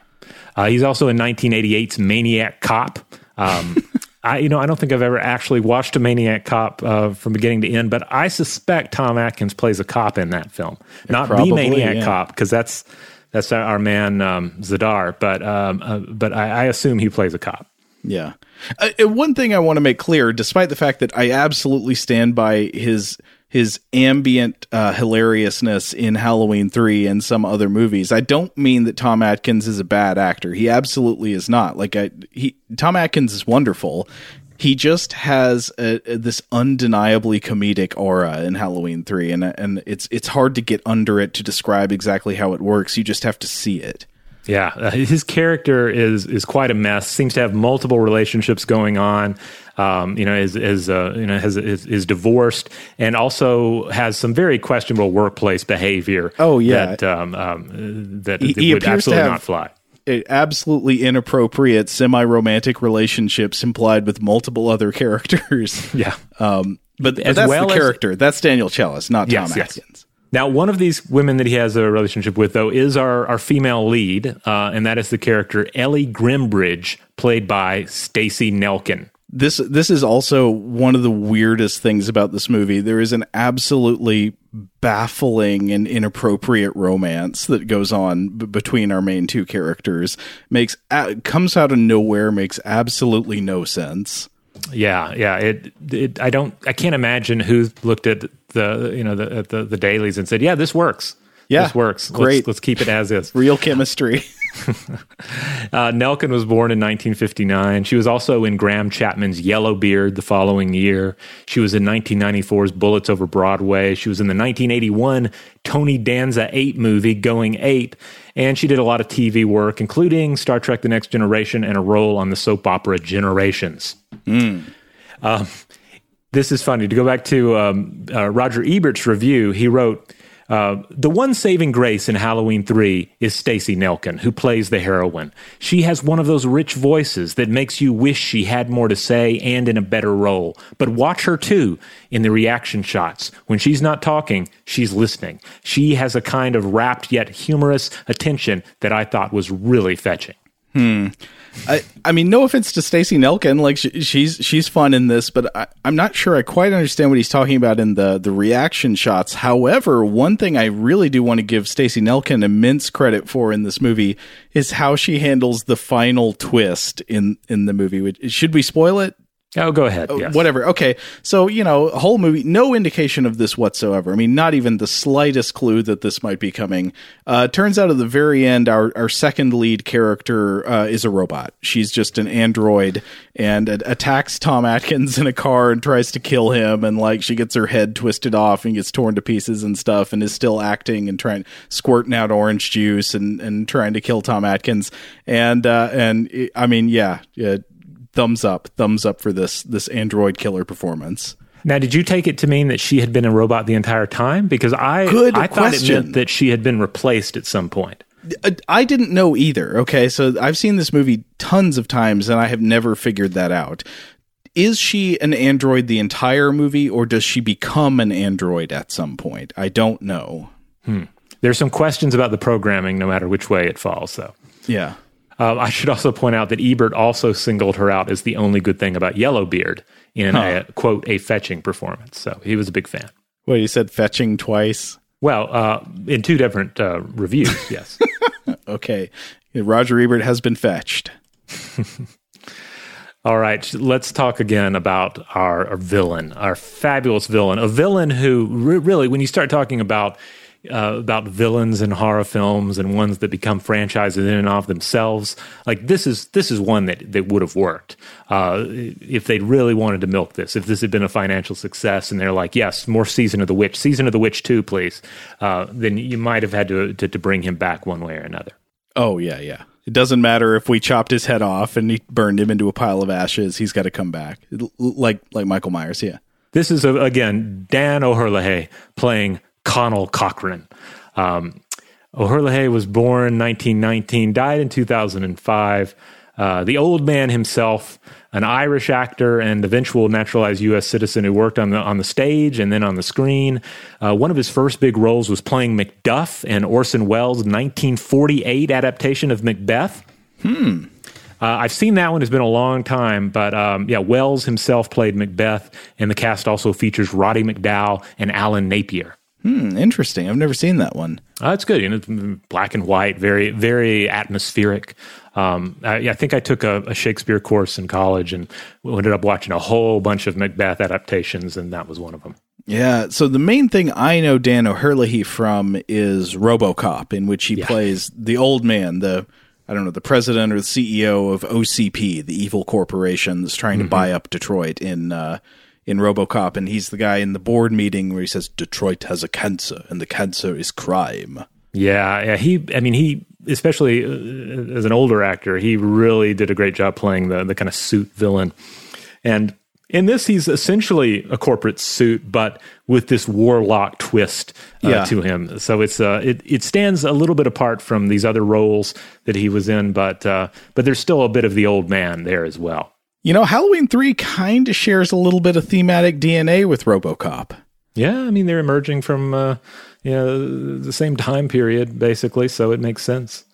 uh, he's also in 1988's Maniac Cop. Um, I you know I don't think I've ever actually watched a Maniac Cop uh, from beginning to end, but I suspect Tom Atkins plays a cop in that film, not Probably, the Maniac yeah. Cop, because that's that's our man um, Z'Dar, but um, uh, but I, I assume he plays a cop. Yeah. Uh, one thing I want to make clear, despite the fact that I absolutely stand by his his ambient uh, hilariousness in Halloween 3 and some other movies. I don't mean that Tom Atkins is a bad actor. He absolutely is not. Like I he Tom Atkins is wonderful. He just has a, a, this undeniably comedic aura in Halloween 3 and and it's it's hard to get under it to describe exactly how it works. You just have to see it. Yeah, uh, his character is is quite a mess. Seems to have multiple relationships going on. Um, you know, is is uh, you know has is, is, divorced and also has some very questionable workplace behavior. Oh yeah, that um, um, that, he, he would absolutely not fly. Absolutely inappropriate semi-romantic relationships implied with multiple other characters. Yeah, um, but, but, that's well the character. As, that's Daniel Challis, not yes, Tom Atkins. Yes. Now, one of these women that he has a relationship with, though, is our, our female lead, uh, and that is the character Ellie Grimbridge, played by Stacey Nelkin. This this is also one of the weirdest things about this movie. There is an absolutely baffling and inappropriate romance that goes on b- between our main two characters. Makes uh, comes out of nowhere. Makes absolutely no sense. Yeah, yeah. It, it. I don't. I can't imagine who looked at the you know the the, the dailies and said, "Yeah, this works. Yeah, this works. Great. Let's, let's keep it as is. Real chemistry." uh, Nelkin was born in 1959. She was also in Graham Chapman's Yellowbeard the following year. She was in 1994's Bullets Over Broadway. She was in the 1981 Tony Danza 8 movie, Going Ape. And she did a lot of TV work, including Star Trek The Next Generation and a role on the soap opera Generations. Mm. Um, this is funny. To go back to um, uh, Roger Ebert's review, he wrote, uh, the one saving grace in Halloween 3 is Stacey Nelkin, who plays the heroine. She has one of those rich voices that makes you wish she had more to say and in a better role. But watch her too in the reaction shots. When she's not talking, she's listening. She has a kind of rapt yet humorous attention that I thought was really fetching. Hmm. I, I mean, no offense to Stacey Nelkin, like she, she's she's fun in this, but I, am not sure I quite understand what he's talking about in the the reaction shots. However, one thing I really do want to give Stacey Nelkin immense credit for in this movie is how she handles the final twist in in the movie. Should we spoil it? Oh, go ahead. Oh, yes. Whatever. Okay. So, you know, whole movie, no indication of this whatsoever. I mean, not even the slightest clue that this might be coming. Uh, turns out at the very end, our, our second lead character uh, is a robot. She's just an android and uh, attacks Tom Atkins in a car and tries to kill him. And like she gets her head twisted off and gets torn to pieces and stuff and is still acting and trying, squirting out orange juice and, and trying to kill Tom Atkins. And, uh, and I mean, yeah, yeah thumbs up, thumbs up for this this android killer performance. Now, did you take it to mean that she had been a robot the entire time? Because I Good I thought it question. meant that she had been replaced at some point. Uh, I didn't know either. Okay, so I've seen this movie tons of times and I have never figured that out. Is she an android the entire movie, or does she become an android at some point? I don't know. There's some questions about the programming, no matter which way it falls. Though. Yeah. Uh, I should also point out that Ebert also singled her out as the only good thing about Yellowbeard in a quote a fetching performance. So he was a big fan. Well, you said fetching twice. Well, uh, in two different uh, reviews, yes. Okay. Roger Ebert has been fetched. All right, let's talk again about our, our villain, our fabulous villain, a villain who re- really, when you start talking about uh, about villains in horror films and ones that become franchises in and of themselves, like this is this is one that that would have worked uh, if they'd really wanted to milk this. If this had been a financial success, and they're like, yes, more season of the witch, season of the witch two, please, uh, then you might have had to, to to bring him back one way or another. Oh, yeah, yeah. It doesn't matter if we chopped his head off and he burned him into a pile of ashes. He's got to come back. Like like Michael Myers, yeah. This is uh, again Dan O'Herlihy playing Conal Cochran. Um, O'Herlihy was born 1919, died in 2005. Uh, the old man himself, an Irish actor and eventual naturalized U.S. citizen who worked on the on the stage and then on the screen. Uh, one of his first big roles was playing Macduff in Orson Welles' 1948 adaptation of Macbeth. Uh, I've seen that one. It's been a long time, but um, yeah, Welles himself played Macbeth, and the cast also features Roddy McDowall and Alan Napier. Hmm, interesting. I've never seen that one. Uh, it's good. You know, black and white, very, very atmospheric. Um, I, I think I took a, a Shakespeare course in college and we ended up watching a whole bunch of Macbeth adaptations, and that was one of them. Yeah. So the main thing I know Dan O'Herlihy from is RoboCop, in which he plays the old man, the I don't know, the president or the CEO of OCP, the evil corporation that's trying to buy up Detroit in uh, in RoboCop, and he's the guy in the board meeting where he says Detroit has a cancer, and the cancer is crime. Yeah, yeah. He, I mean, he, especially uh, as an older actor, he really did a great job playing the the kind of suit villain. And in this, he's essentially a corporate suit, but with this warlock twist uh, Yeah. to him. So it's uh, it it stands a little bit apart from these other roles that he was in, but uh, but there's still a bit of the old man there as well. You know, Halloween three kind of shares a little bit of thematic DNA with RoboCop. Yeah, I mean they're emerging from uh, you know the same time period basically, so it makes sense.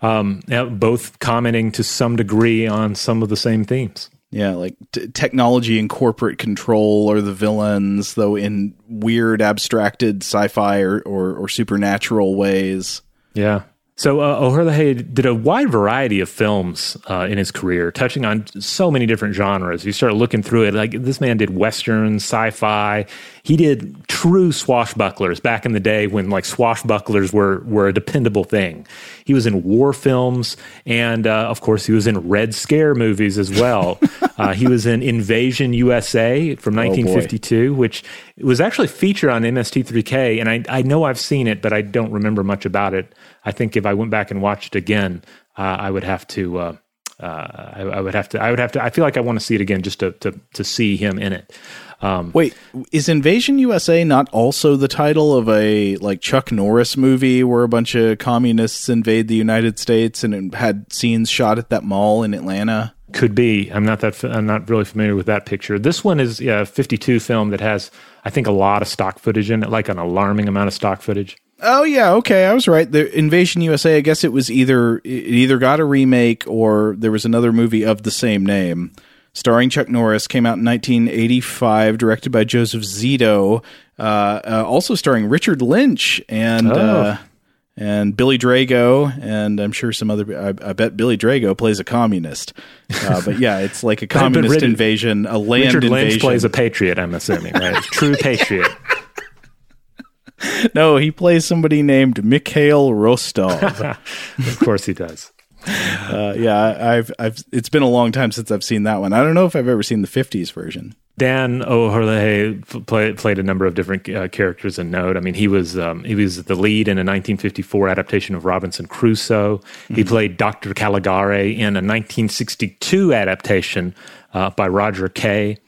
Um, yeah, both commenting to some degree on some of the same themes. Yeah, like t- technology and corporate control are the villains, though in weird, abstracted sci-fi or, or, or supernatural ways. Yeah. So uh, O'Herlihy did a wide variety of films uh, in his career, touching on so many different genres. You start looking through it, like this man did westerns, sci-fi. He did true swashbucklers back in the day when like swashbucklers were were a dependable thing. He was in war films, and uh, of course, he was in Red Scare movies as well. uh, he was in Invasion USA from 1952, which was actually featured on MST3K, and I, I know I've seen it, but I don't remember much about it. I think if I went back and watched it again, uh, I would have to. Uh, uh, I, I would have to. I would have to. I feel like I want to see it again just to to, to see him in it. Um, Wait, is Invasion USA not also the title of a like Chuck Norris movie where a bunch of communists invade the United States and it had scenes shot at that mall in Atlanta? Could be. I'm not that. I'm not really familiar with that picture. This one is yeah, a 52 film that has, I think, a lot of stock footage in it, like an alarming amount of stock footage. Oh yeah, okay, I was right. The Invasion USA, I guess it was either it either got a remake or there was another movie of the same name, starring Chuck Norris, came out in 1985, directed by Joseph Zito, uh, uh, also starring Richard Lynch and Oh. uh, and Billy Drago, and I'm sure some other. I, I bet Billy Drago plays a communist. Uh, but yeah, it's like a communist Richard- invasion, a land Richard invasion. Lynch plays a patriot, I'm assuming, right? True patriot. no, he plays somebody named Mikhail Rostov. of course he does. Uh, yeah, I've, I've. It's been a long time since I've seen that one. I don't know if I've ever seen the '50s version. Dan O'Herlihy f- play, played a number of different uh, characters in Note. I mean, he was um, he was the lead in a 1954 adaptation of Robinson Crusoe. He played Dr. Caligari in a 1962 adaptation uh, by Roger Kay.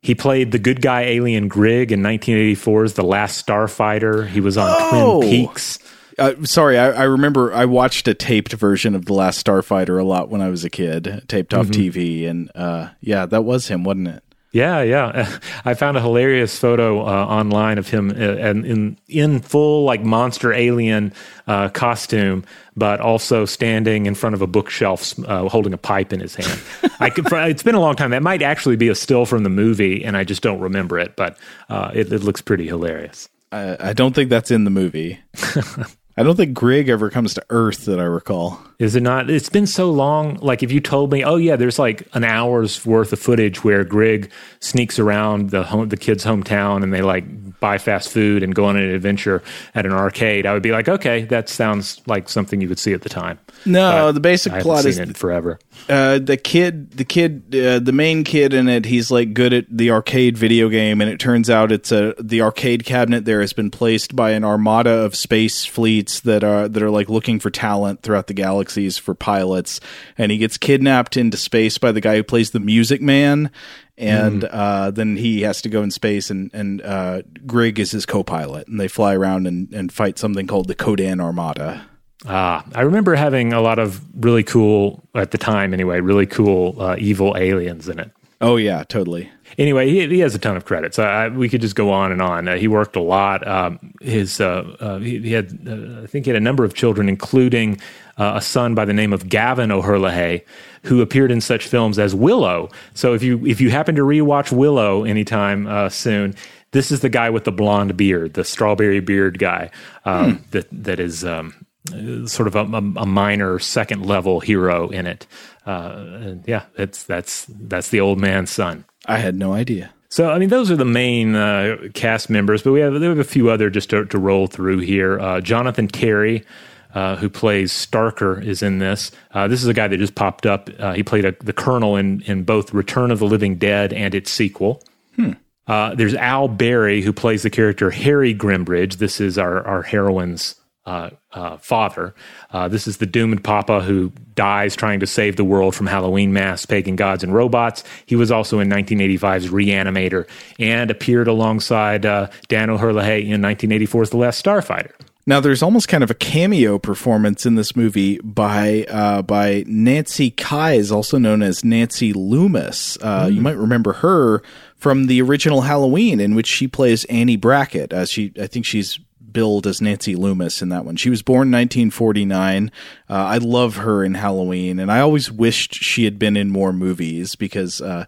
He played the good guy alien Grig in 1984's The Last Starfighter. He was on Oh! Twin Peaks. Uh, sorry, I, I remember I watched a taped version of the Last Starfighter a lot when I was a kid, taped off TV, and uh, yeah, that was him, wasn't it? Yeah, yeah. I found a hilarious photo uh, online of him uh, and in in full like monster alien uh, costume, but also standing in front of a bookshelf, uh, holding a pipe in his hand. I could, it's been a long time. That might actually be a still from the movie, and I just don't remember it. But uh, it, it looks pretty hilarious. I, I don't think that's in the movie. I don't think Grig ever comes to Earth that I recall. Is it not? It's been so long. Like if you told me, oh yeah, there's like an hour's worth of footage where Grig sneaks around the home, the kid's hometown, and they like buy fast food and go on an adventure at an arcade. I would be like, okay, that sounds like something you would see at the time. No, But the basic I plot seen is it in forever. uh, the kid, the kid, uh, the main kid in it. He's like good at the arcade video game, and it turns out it's a the arcade cabinet there has been placed by an armada of space fleets that are that are like looking for talent throughout the galaxies for pilots. And he gets kidnapped into space by the guy who plays the Music Man, and uh, then he has to go in space, and and uh, Grig is his co-pilot, and they fly around and and fight something called the Ko-Dan Armada. Ah, I remember having a lot of really cool at the time, anyway, really cool uh, evil aliens in it. Oh yeah, totally. Anyway, he, he has a ton of credits. Uh, we could just go on and on. Uh, he worked a lot. Um, his uh, uh, he, he had, uh, I think, he had a number of children, including uh, a son by the name of Gavin O'Herlihy, who appeared in such films as Willow. So if you if you happen to rewatch Willow anytime uh, soon. This is the guy with the blonde beard, the strawberry beard guy um, that that is um, sort of a, a, a minor second level hero in it. Uh, and yeah, it's that's that's the old man's son. I had no idea. So, I mean, those are the main uh, cast members, but we have, we have a few other just to, to roll through here. Uh, Jonathan Terry, uh, who plays Starker, is in this. Uh, this is a guy that just popped up. Uh, he played a, the Colonel in, in both Return of the Living Dead and its sequel. Uh, there's Al Berry, who plays the character Harry Grimbridge. This is our, our heroine's uh, uh, father. Uh, this is the doomed papa who dies trying to save the world from Halloween masks, pagan gods, and robots. He was also in 1985's Re-Animator and appeared alongside uh, Dan O'Herlihy in 1984's The Last Starfighter. Now, there's almost kind of a cameo performance in this movie by uh, by Nancy Kyes, also known as Nancy Loomis. Uh, You might remember her from the original Halloween, in which she plays Annie Brackett. As she, I think she's billed as Nancy Loomis in that one. She was born 1949. Uh, I love her in Halloween, and I always wished she had been in more movies because. Uh,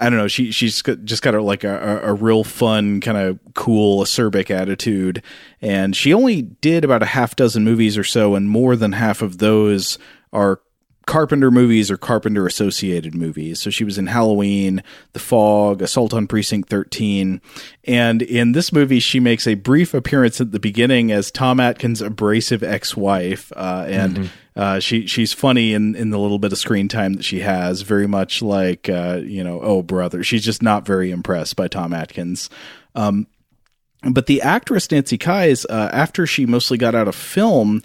I don't know. She she's just got a, like a, a, a real fun kind of cool acerbic attitude, and she only did about a half dozen movies or so, and more than half of those are Carpenter movies or Carpenter associated movies. So she was in Halloween, The Fog, Assault on Precinct 13. And in this movie, she makes a brief appearance at the beginning as Tom Atkins' abrasive ex wife. Uh, and uh, she she's funny in, in the little bit of screen time that she has, very much like, uh, you know, oh, brother. She's just not very impressed by Tom Atkins. Um, but the actress Nancy Kyes, uh, after she mostly got out of film,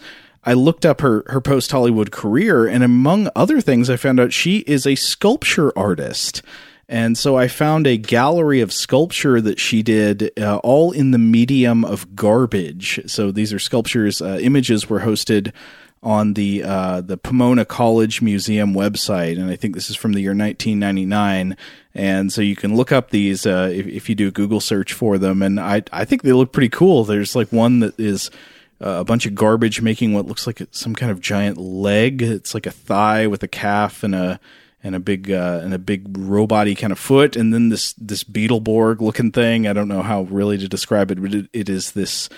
I looked up her her post Hollywood career, and among other things, I found out she is a sculpture artist. And so I found a gallery of sculpture that she did, uh, all in the medium of garbage. So these are sculptures. Uh, images were hosted on the uh, the Pomona College Museum website, and I think this is from the year 1999. And so you can look up these uh, if, if you do a Google search for them, and I I think they look pretty cool. There's like one that is uh, a bunch of garbage making what looks like some kind of giant leg. It's like a thigh with a calf and a and a big uh, and a big roboty kind of foot, and then this this Beetleborg looking thing. I don't know how really to describe it, but it, it is this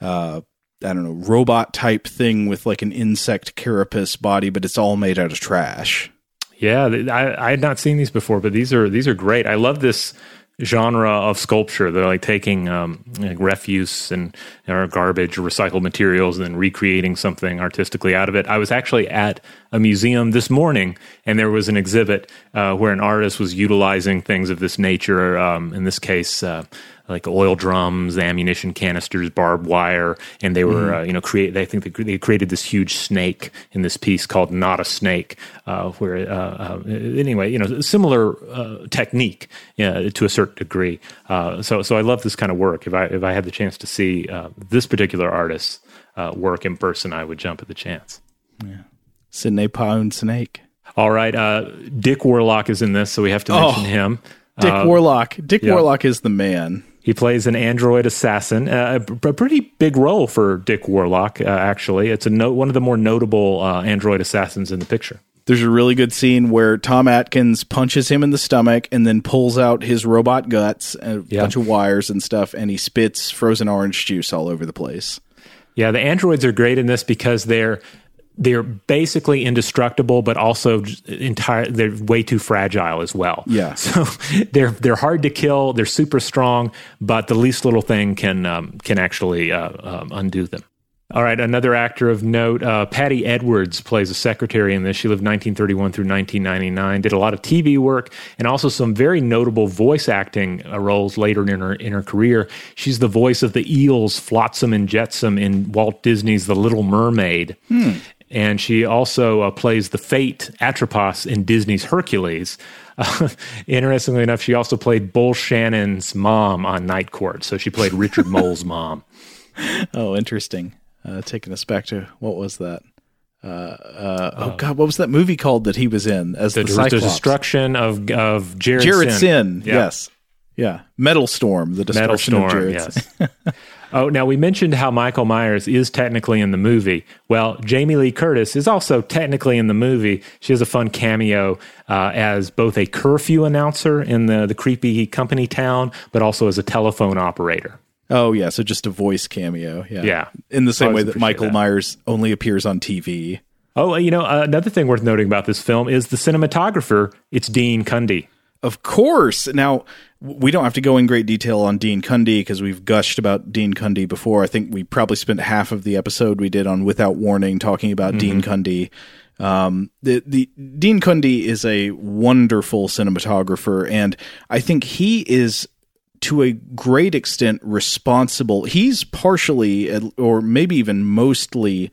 uh, I don't know robot type thing with like an insect carapace body, but it's all made out of trash. Yeah, I, I had not seen these before, but these are these are great. I love this genre of sculpture. They're like taking um, like refuse and or garbage or recycled materials and then recreating something artistically out of it. I was actually at a museum this morning, and there was an exhibit uh, where an artist was utilizing things of this nature. Um, in this case. Uh, like oil drums, ammunition canisters, barbed wire, and they were, uh, you know, create. They think they, they created this huge snake in this piece called "Not a Snake," uh, where uh, uh, anyway, you know, similar uh, technique to a certain degree. Uh, so, so I love this kind of work. If I if I had the chance to see uh, this particular artist's uh, work in person, I would jump at the chance. Sydney Pound Snake. All right, uh, Dick Warlock is in this, so we have to mention Oh. him. Dick Warlock. Dick yeah. Warlock is the man. He plays an android assassin, uh, a, a pretty big role for Dick Warlock. Uh, actually, it's a no, one of the more notable uh, android assassins in the picture. There's a really good scene where Tom Atkins punches him in the stomach and then pulls out his robot guts, a Yeah. bunch of wires and stuff, and he spits frozen orange juice all over the place. Yeah, the androids are great in this because they're they're basically indestructible, but also entire. They're way too fragile as well. Yeah. so they're they're hard to kill. They're super strong, but the least little thing can um, can actually uh, um, undo them. All right, another actor of note, uh, Paddi Edwards plays a secretary in this. She lived 1931 through 1999. Did a lot of TV work and also some very notable voice acting uh, roles later in her in her career. She's the voice of the eels, Flotsam and Jetsam, in Walt Disney's The Little Mermaid. And she also uh, plays the Fate Atropos in Disney's Hercules. Uh, interestingly enough, she also played Bull Shannon's mom on Night Court. So she played Richard Moll's mom. Oh, interesting. Uh, taking us back to what was that? Uh, uh, oh God, what was that movie called that he was in as the, the, the destruction of of Jared, Jared-Syn. Sin. Yeah. Yes, yeah. Metalstorm. The Metal destruction of Storm. Jared-Syn. Yes. oh, now we mentioned how Michael Myers is technically in the movie. Well, Jamie Lee Curtis is also technically in the movie. She has a fun cameo uh, as both a curfew announcer in the the creepy company town, but also as a telephone operator. Oh yeah, so just a voice cameo. Yeah, Yeah. In the same way that Michael that. Myers only appears on TV. Oh, you know, uh, another thing worth noting about this film is the cinematographer. It's Dean Cundey. Of course. Now, we don't have to go in great detail on Dean Cundey because we've gushed about Dean Cundey before. I think we probably spent half of the episode we did on Without Warning talking about Dean Cundey. Um, the, the Dean Cundey is a wonderful cinematographer, and I think he is to a great extent responsible. He's partially, or maybe even mostly,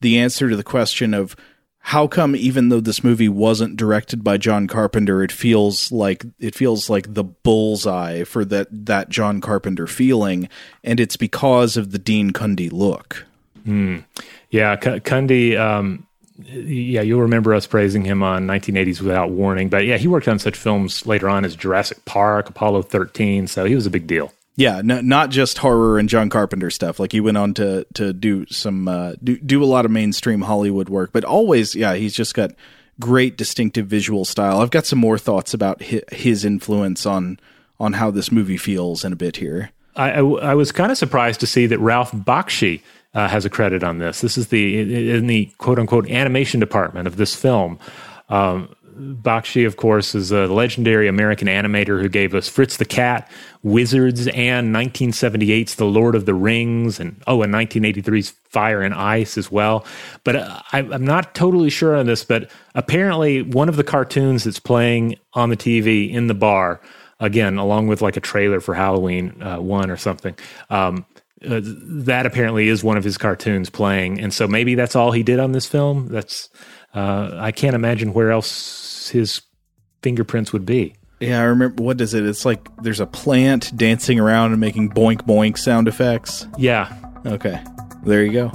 the answer to the question of how come even though this movie wasn't directed by John Carpenter, it feels like it feels like the bullseye for that that John Carpenter feeling, and it's because of the Dean Cundey look. Yeah, C- Cundey. Um, yeah, you'll remember us praising him on 1980s Without Warning. But yeah, he worked on such films later on as Jurassic Park, Apollo 13. So he was a big deal. Yeah, no, not just horror and John Carpenter stuff. Like he went on to to do some uh, do do a lot of mainstream Hollywood work, but always, yeah, he's just got great distinctive visual style. I've got some more thoughts about his influence on on how this movie feels in a bit here. I, I, I was kind of surprised to see that Ralph Bakshi uh, has a credit on this. This is the in the quote unquote animation department of this film. Um, Bakshi, of course, is a legendary American animator who gave us Fritz the Cat, Wizards, and 1978's The Lord of the Rings, and oh, and 1983's Fire and Ice as well. But uh, I, I'm not totally sure on this, but apparently one of the cartoons that's playing on the TV in the bar, again, along with like a trailer for Halloween uh, one or something. Um, uh, that apparently is one of his cartoons playing, and so maybe that's all he did on this film. That's uh, I can't imagine where else his fingerprints would be. Yeah, I remember. What is it? It's like there's a plant dancing around and making boink boink sound effects. Yeah, Okay, there you go.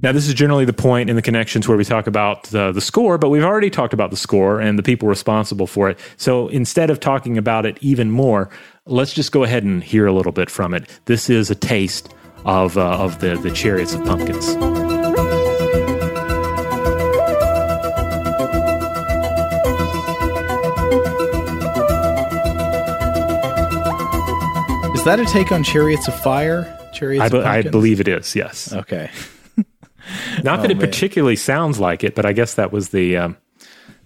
Now, this is generally the point in the connections where we talk about the, the score, but we've already talked about the score and the people responsible for it. So instead of talking about it even more, Let's just go ahead and hear a little bit from it. This is a taste of, uh, of the, the chariots of pumpkins. Is that a take on Chariots of Fire? Chariots I, be- I believe it is, yes. Okay. Not oh, that it man. particularly sounds like it, but I guess that was the um,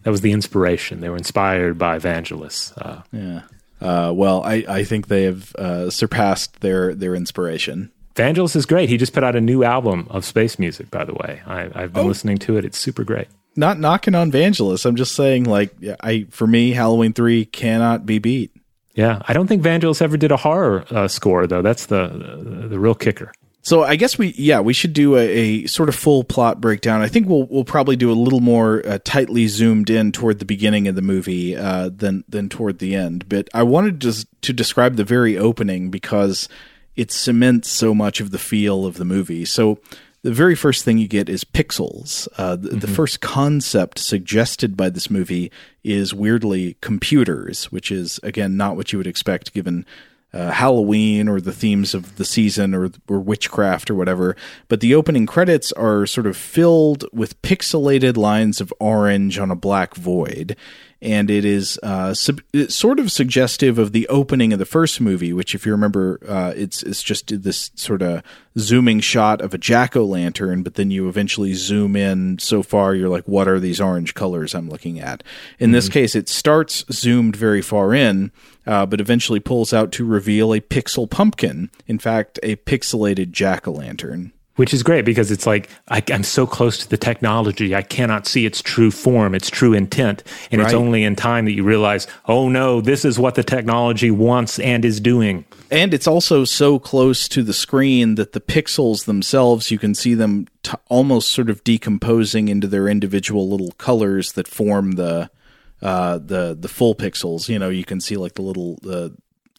that was the inspiration. They were inspired by Vangelis. Uh, yeah. Uh, well, I, I think they have uh, surpassed their their inspiration. Vangelis is great. He just put out a new album of space music, by the way. I, I've Oh. been listening to it. It's super great. Not knocking on Vangelis. I'm just saying, like, I for me, Halloween three cannot be beat. Yeah, I don't think Vangelis ever did a horror uh, score though. That's the, the the real kicker. So I guess we, yeah, we should do a, a sort of full plot breakdown. I think we'll we'll probably do a little more uh, tightly zoomed in toward the beginning of the movie uh, than than toward the end. But I wanted to to describe the very opening because it cements so much of the feel of the movie. So the very first thing you get is pixels. Uh, the, the first concept suggested by this movie is weirdly computers, which is again not what you would expect given uh, Halloween or the themes of the season or or witchcraft or whatever. But the opening credits are sort of filled with pixelated lines of orange on a black void. And it is uh, sub- it's sort of suggestive of the opening of the first movie, which, if you remember, uh, it's it's just this sort of zooming shot of a jack o' lantern, but then you eventually zoom in so far you're like, what are these orange colors I'm looking at? In this case, it starts zoomed very far in, uh, but eventually pulls out to reveal a pixel pumpkin. In fact, a pixelated jack o' lantern. Which is great because it's like I, I'm so close to the technology, I cannot see its true form, its true intent, and it's only in time that you realize, oh no, this is what the technology wants and is doing. And it's also so close to the screen that the pixels themselves, you can see them t- almost sort of decomposing into their individual little colors that form the uh, the the full pixels. You know, you can see like the little uh,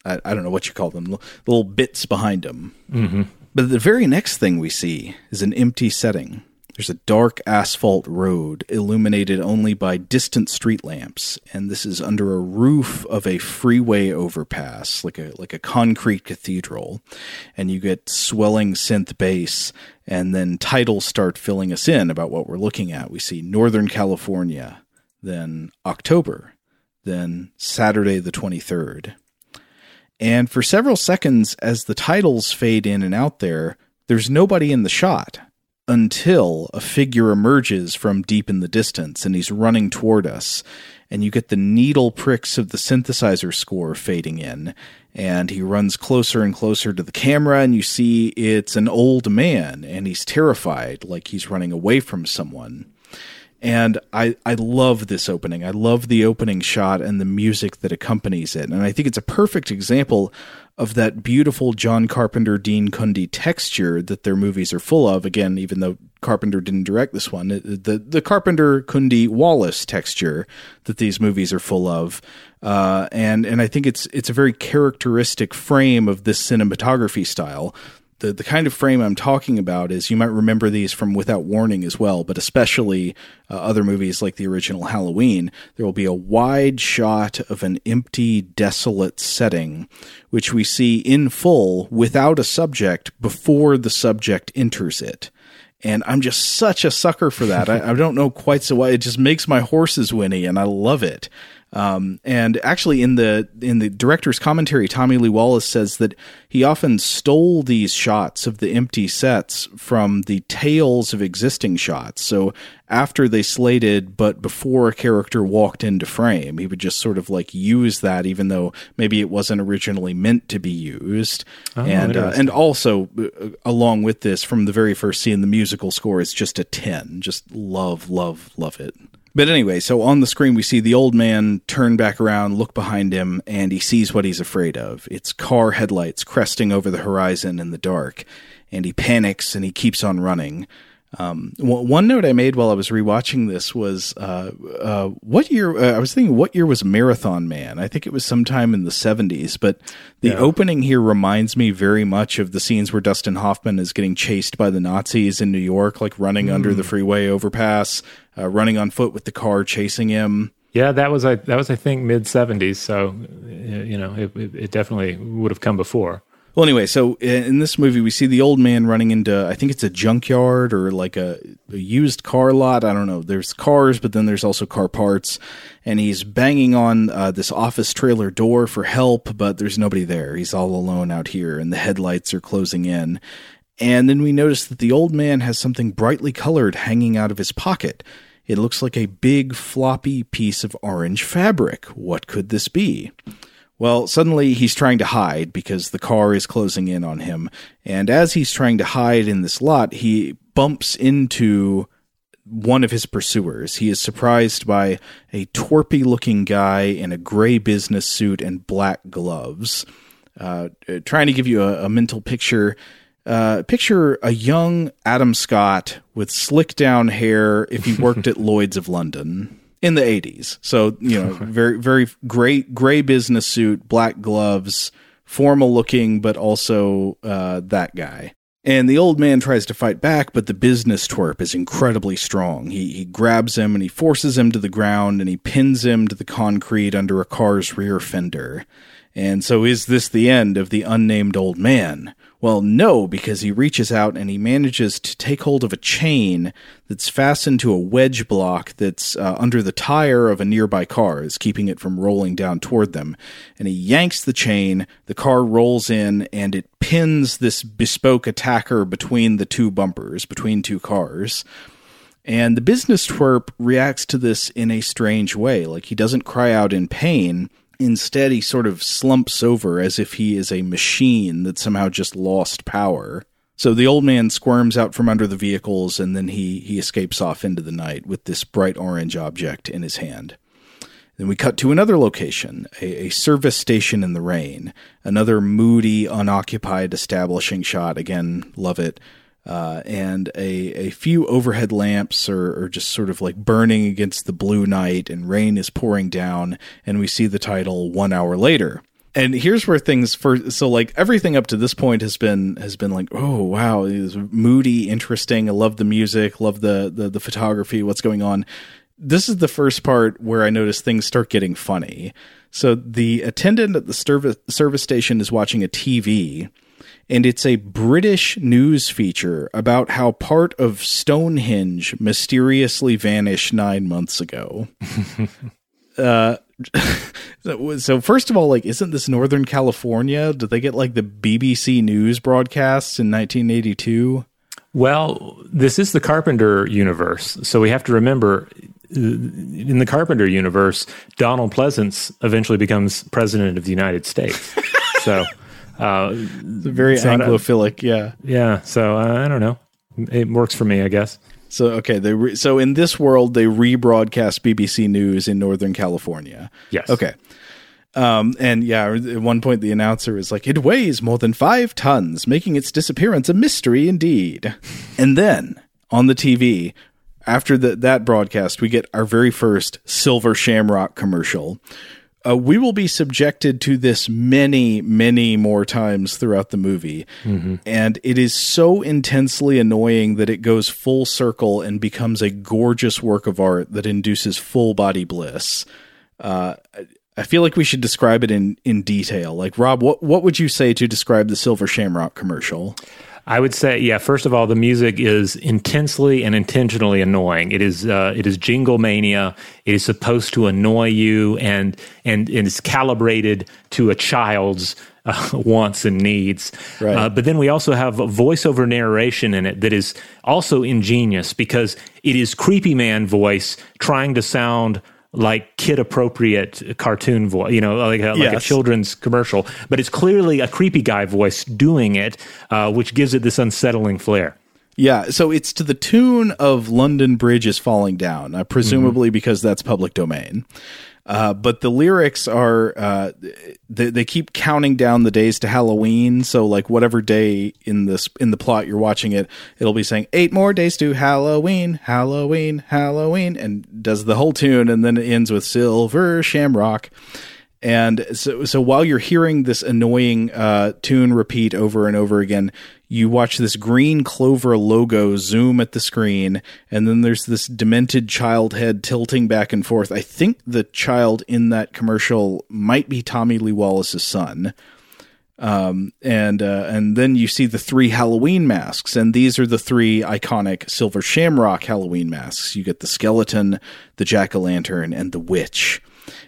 I, I don't know what you call them, the little bits behind them. Mm-hmm. But the very next thing we see is an empty setting. There's a dark asphalt road illuminated only by distant street lamps, and this is under a roof of a freeway overpass, like a like a concrete cathedral. And you get swelling synth bass, and then titles start filling us in about what we're looking at. We see Northern California, then October, then Saturday the 23rd. And for several seconds, as the titles fade in and out there, there's nobody in the shot until a figure emerges from deep in the distance and he's running toward us. And you get the needle pricks of the synthesizer score fading in. And he runs closer and closer to the camera, and you see it's an old man, and he's terrified, like he's running away from someone and I I love this opening. I love the opening shot and the music that accompanies it. And I think it's a perfect example of that beautiful John Carpenter Dean Cundey texture that their movies are full of. Again, even though Carpenter didn't direct this one, the the Carpenter Cundey Wallace texture that these movies are full of. Uh, and and I think it's it's a very characteristic frame of this cinematography style the the kind of frame I'm talking about is you might remember these from Without Warning as well, but especially uh, other movies like the original Halloween. There will be a wide shot of an empty, desolate setting, which we see in full without a subject before the subject enters it. And I'm just such a sucker for that. I, I don't know quite so why. It just makes my horses whinny, and I love it. Um, and actually, in the in the director's commentary, Tommy Lee Wallace says that he often stole these shots of the empty sets from the tails of existing shots. So after they slated, but before a character walked into frame, he would just sort of like use that, even though maybe it wasn't originally meant to be used. and uh, and also uh, along with this, from the very first scene, the musical score is just a ten. Just love, love, love it. But anyway, so on the screen we see the old man turn back around, look behind him, and he sees what he's afraid of. It's car headlights cresting over the horizon in the dark, and he panics and he keeps on running. Um, one note I made while I was rewatching this was, uh, uh, what year? Uh, I was thinking, what year was Marathon Man? I think it was sometime in the '70s. But the opening here reminds me very much of the scenes where Dustin Hoffman is getting chased by the Nazis in New York, like running under the freeway overpass, uh, running on foot with the car chasing him. Yeah, that was I that was I think mid '70s. So you know, it, it, it definitely would have come before. Well, anyway, so in this movie, we see the old man running into, I think it's a junkyard or like a, a, used car lot. I don't know. There's cars, but then there's also car parts. And he's banging on uh, this office trailer door for help, but there's nobody there. He's all alone out here, and the headlights are closing in. And then we notice that the old man has something brightly colored hanging out of his pocket. It looks like a big floppy piece of orange fabric. What could this be? Well, suddenly he's trying to hide because the car is closing in on him. And as he's trying to hide in this lot, he bumps into one of his pursuers. He is surprised by a twerpy looking guy in a gray business suit and black gloves. Uh, trying to give you a, a mental picture. Uh, picture a young Adam Scott with slick down hair if he worked at Lloyd's of London in the 80s. So, you know, very, very great, gray business suit, black gloves, formal looking, but also uh, that guy. And the old man tries to fight back, but the business twerp is incredibly strong. He, he grabs him and he forces him to the ground and he pins him to the concrete under a car's rear fender. And so, is this the end of the unnamed old man? Well, no, because he reaches out and he manages to take hold of a chain that's fastened to a wedge block that's uh, under the tire of a nearby car, is keeping it from rolling down toward them. And he yanks the chain, the car rolls in, and it pins this bespoke attacker between the two bumpers, between two cars. And the business twerp reacts to this in a strange way. Like he doesn't cry out in pain Instead, he sort of slumps over as if he is a machine that somehow just lost power. So the old man squirms out from under the vehicles and then he, he escapes off into the night with this bright orange object in his hand. Then we cut to another location, a, a, service station in the rain. Another moody, unoccupied establishing shot. Again, love it uh, and a, a few overhead lamps are, are, just sort of like burning against the blue night, and rain is pouring down, and we see the title one hour later. And here's where things for so like everything up to this point has been has been like oh wow moody interesting. I love the music love the, the the photography what's going on. This is the first part where I notice things start getting funny. So the attendant at the service service station is watching a TV and it's a British news feature about how part of Stonehenge mysteriously vanished nine months ago. uh, so first of all, like, isn't this Northern California? Did they get like the BBC News broadcasts in 1982? Well, this is the Carpenter universe, so we have to remember uh, in the Carpenter universe, Donald Pleasence eventually becomes president of the United States. so uh, very Anglophilic, yeah. Yeah, so uh, I don't know. It works for me, I guess. So okay, they re- so in this world they rebroadcast BBC News in Northern California. Yes. Okay. Um, and yeah, at one point the announcer is like, "It weighs more than five tons, making its disappearance a mystery indeed." and then on the TV, after the, that broadcast, we get our very first Silver Shamrock commercial, uh, we will be subjected to this many, many more times throughout the movie. Mm-hmm. And it is so intensely annoying that it goes full circle and becomes a gorgeous work of art that induces full body bliss. Uh, I feel like we should describe it in, in detail. Like, Rob, what, what would you say to describe the Silver Shamrock commercial? I would say, yeah. First of all, the music is intensely and intentionally annoying. It is, uh, it is jingle mania. It is supposed to annoy you, and and, and it's calibrated to a child's uh, wants and needs. Right. Uh, but then we also have voiceover narration in it that is also ingenious because it is creepy man voice trying to sound like kid appropriate cartoon voice, you know, like a, like yes. a children's commercial, but it's clearly a creepy guy voice doing it, uh, which gives it this unsettling flair. Yeah, so it's to the tune of London Bridge is falling down, uh, presumably mm-hmm. because that's public domain. Uh, but the lyrics are uh, they, they, keep counting down the days to Halloween. So like whatever day in this in the plot you're watching it, it'll be saying eight more days to Halloween, Halloween, Halloween, and does the whole tune, and then it ends with Silver Shamrock. And so, so while you're hearing this annoying uh, tune repeat over and over again, you watch this green clover logo zoom at the screen, and then there's this demented child head tilting back and forth. I think the child in that commercial might be Tommy Lee Wallace's son. Um, and uh, and then you see the three Halloween masks, and these are the three iconic Silver Shamrock Halloween masks. You get the skeleton, the jack o' lantern, and the witch.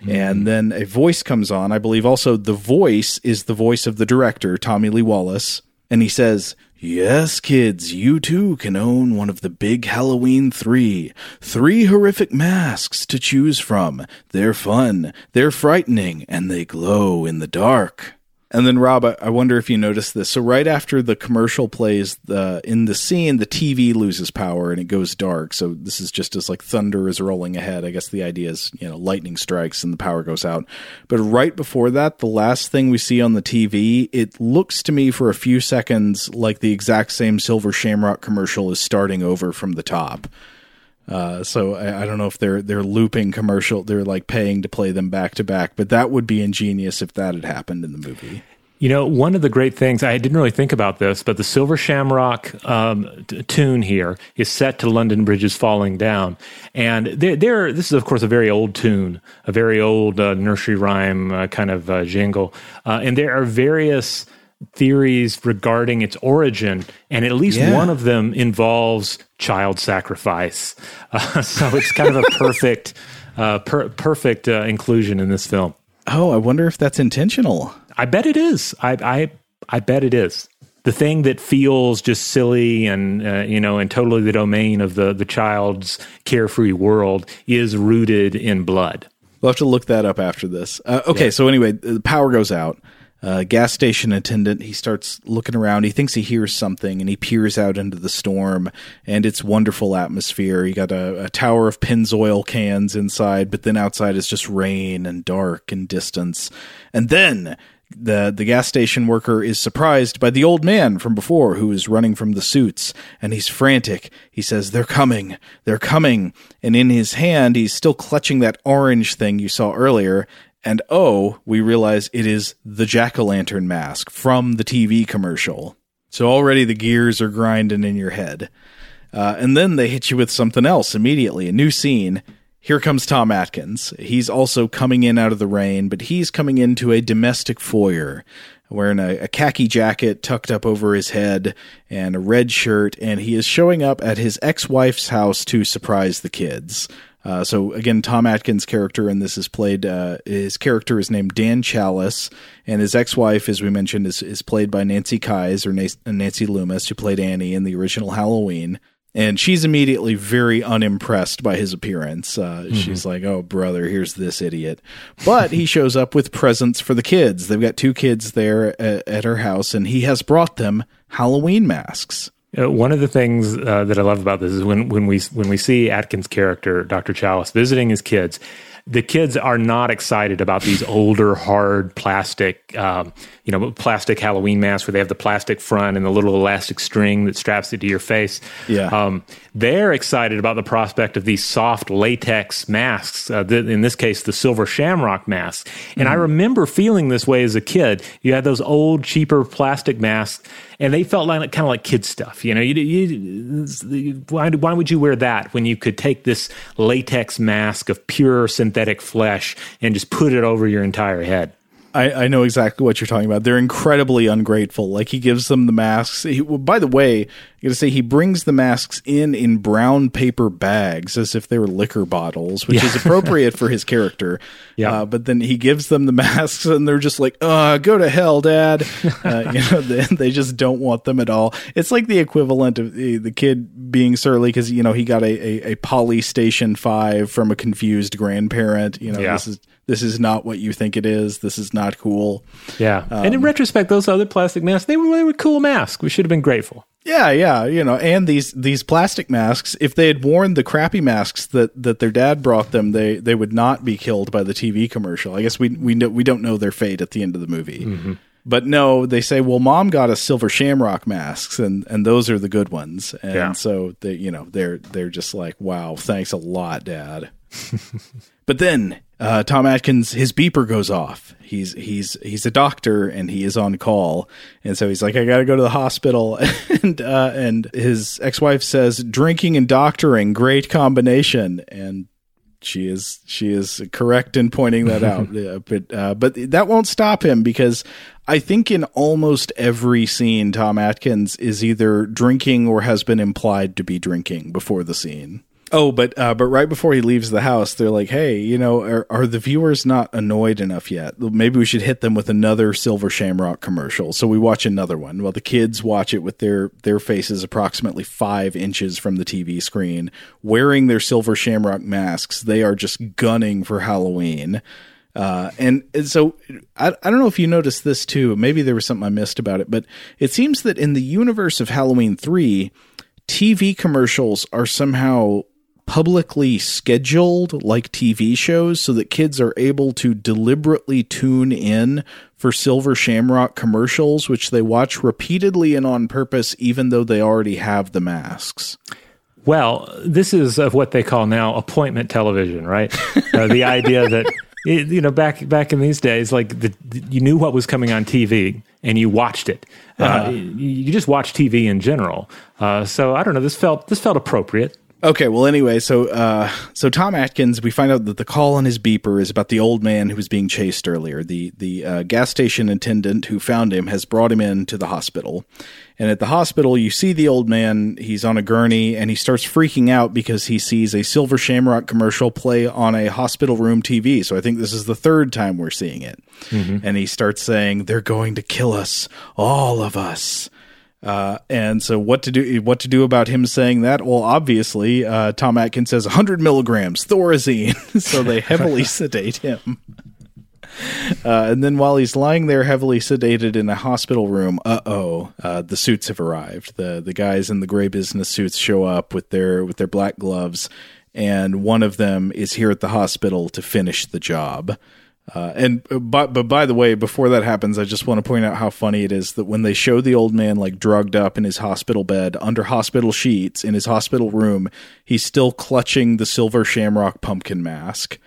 And mm-hmm. then a voice comes on. I believe also the voice is the voice of the director, Tommy Lee Wallace. And he says, Yes, kids, you too can own one of the big Halloween three. Three horrific masks to choose from. They're fun, they're frightening, and they glow in the dark. And then, Rob, I, wonder if you noticed this. So, right after the commercial plays, the in the scene, the TV loses power and it goes dark. So, this is just as like thunder is rolling ahead. I guess the idea is, you know, lightning strikes and the power goes out. But right before that, the last thing we see on the TV, it looks to me for a few seconds like the exact same Silver Shamrock commercial is starting over from the top. Uh, so I, I don't know if they're they're looping commercial. They're like paying to play them back to back, but that would be ingenious if that had happened in the movie. You know, one of the great things, I didn't really think about this, but the Silver Shamrock um, t- tune here is set to London Bridges Falling Down. And they're, this is, of course, a very old tune, a very old uh, nursery rhyme uh, kind of uh, jingle. Uh, and there are various theories regarding its origin, and at least Yeah. one of them involves child sacrifice. Uh, so it's kind of a perfect, uh, per- perfect uh, inclusion in this film. Oh, I wonder if that's intentional. I bet it is. I I I bet it is. The thing that feels just silly and uh, you know and totally the domain of the the child's carefree world is rooted in blood. We'll have to look that up after this. Uh, okay, so anyway, the power goes out. Uh, gas station attendant, he starts looking around. He thinks he hears something and he peers out into the storm and it's wonderful atmosphere. You got a, a tower of Pennzoil cans inside, but then outside is just rain and dark and distance. And then the the gas station worker is surprised by the old man from before who is running from the suits and he's frantic he says they're coming they're coming and in his hand he's still clutching that orange thing you saw earlier and oh we realize it is the jack-o'-lantern mask from the TV commercial so already the gears are grinding in your head uh, and then they hit you with something else immediately a new scene here comes Tom Atkins. He's also coming in out of the rain, but he's coming into a domestic foyer wearing a, a khaki jacket tucked up over his head and a red shirt, and he is showing up at his ex wife's house to surprise the kids. Uh, so again, Tom Atkins' character in this is played. Uh, his character is named Dan Challis, and his ex-wife, as we mentioned, is is played by Nancy Kyes or Nancy Loomis, who played Annie in the original Halloween and she's immediately very unimpressed by his appearance. Uh, She's like, "Oh, brother, here's this idiot." But he shows up with presents for the kids. They've got two kids there at, at her house, and he has brought them Halloween masks. Uh, one of the things uh, that I love about this is when when we when we see Atkins' character, Dr. Challis, visiting his kids. The kids are not excited about these older, hard plastic, um, you know, plastic Halloween masks where they have the plastic front and the little elastic string that straps it to your face. Yeah. Um, they're excited about the prospect of these soft latex masks. Uh, the, in this case, the silver shamrock mask. And I remember feeling this way as a kid. You had those old, cheaper plastic masks, and they felt like kind of like kid stuff. You know, you, you, why, why would you wear that when you could take this latex mask of pure synthetic flesh and just put it over your entire head? I, I know exactly what you're talking about. They're incredibly ungrateful. Like he gives them the masks. He, by the way, I got to say he brings the masks in in brown paper bags as if they were liquor bottles, which Yeah. is appropriate for his character. Yeah. Uh, but then he gives them the masks, and they're just like, "Uh, go to hell, Dad." Uh, you know, they, they just don't want them at all. It's like the equivalent of the, the kid being surly because you know he got a, a, a Poly Station Five from a confused grandparent. You know, Yeah. this is this is not what you think it is. This is not cool. Yeah. and Um, in retrospect, those other plastic masks, they were, they were cool masks. We should have been grateful. Yeah, yeah, you know, and these these plastic masks, if they had worn the crappy masks that that their dad brought them, they they would not be killed by the TV commercial. I guess we we know, we don't know their fate at the end of the movie. Mm-hmm. But no, they say, well, mom got us silver shamrock masks, and and those are the good ones. And Yeah. so they, you know, they're they're just like, wow, thanks a lot, dad. But then uh, Tom Atkins, his beeper goes off. He's he's he's a doctor and he is on call, and so he's like, I got to go to the hospital. and uh, and his ex wife says, drinking and doctoring, great combination. And She is she is correct in pointing that out. Uh, but uh, but that won't stop him because I think in almost every scene, Tom Atkins is either drinking or has been implied to be drinking before the scene. Oh, but uh, but right before he leaves the house, they're like, "Hey, you know, are, are the viewers not annoyed enough yet? Maybe we should hit them with another Silver Shamrock commercial." So we watch another one. Well, the kids watch it with their their faces approximately five inches from the TV screen, wearing their Silver Shamrock masks. They are just gunning for Halloween. Uh, and, and so I, I don't know if you noticed this too. Maybe there was something I missed about it, but it seems that in the universe of Halloween 3, TV commercials are somehow publicly scheduled like TV shows so that kids are able to deliberately tune in for Silver Shamrock commercials, which they watch repeatedly and on purpose, even though they already have the masks. Well, this is of what they call now appointment television, right? uh, the idea that it, you know back back in these days, like the, you knew what was coming on TV and you watched it. Uh, uh-huh. you, you, just watch TV in general. Uh, so I don't know. This felt this felt appropriate. Okay, well, anyway, so uh, so Tom Atkins, we find out that the call on his beeper is about the old man who was being chased earlier. The the uh, gas station attendant who found him has brought him in to the hospital, and at the hospital, you see the old man. He's on a gurney, and he starts freaking out because he sees a Silver Shamrock commercial play on a hospital room TV. So I think this is the third time we're seeing it, mm-hmm. and he starts saying, "They're going to kill us, all of us." Uh, and so, what to do? What to do about him saying that? Well, obviously, uh, Tom Atkins says 100 milligrams Thorazine, so they heavily sedate him. Uh, and then, while he's lying there, heavily sedated in a hospital room, uh-oh, uh, the suits have arrived. the The guys in the gray business suits show up with their with their black gloves, and one of them is here at the hospital to finish the job. Uh, and uh, but but by the way, before that happens, I just want to point out how funny it is that when they show the old man like drugged up in his hospital bed under hospital sheets in his hospital room, he's still clutching the silver shamrock pumpkin mask,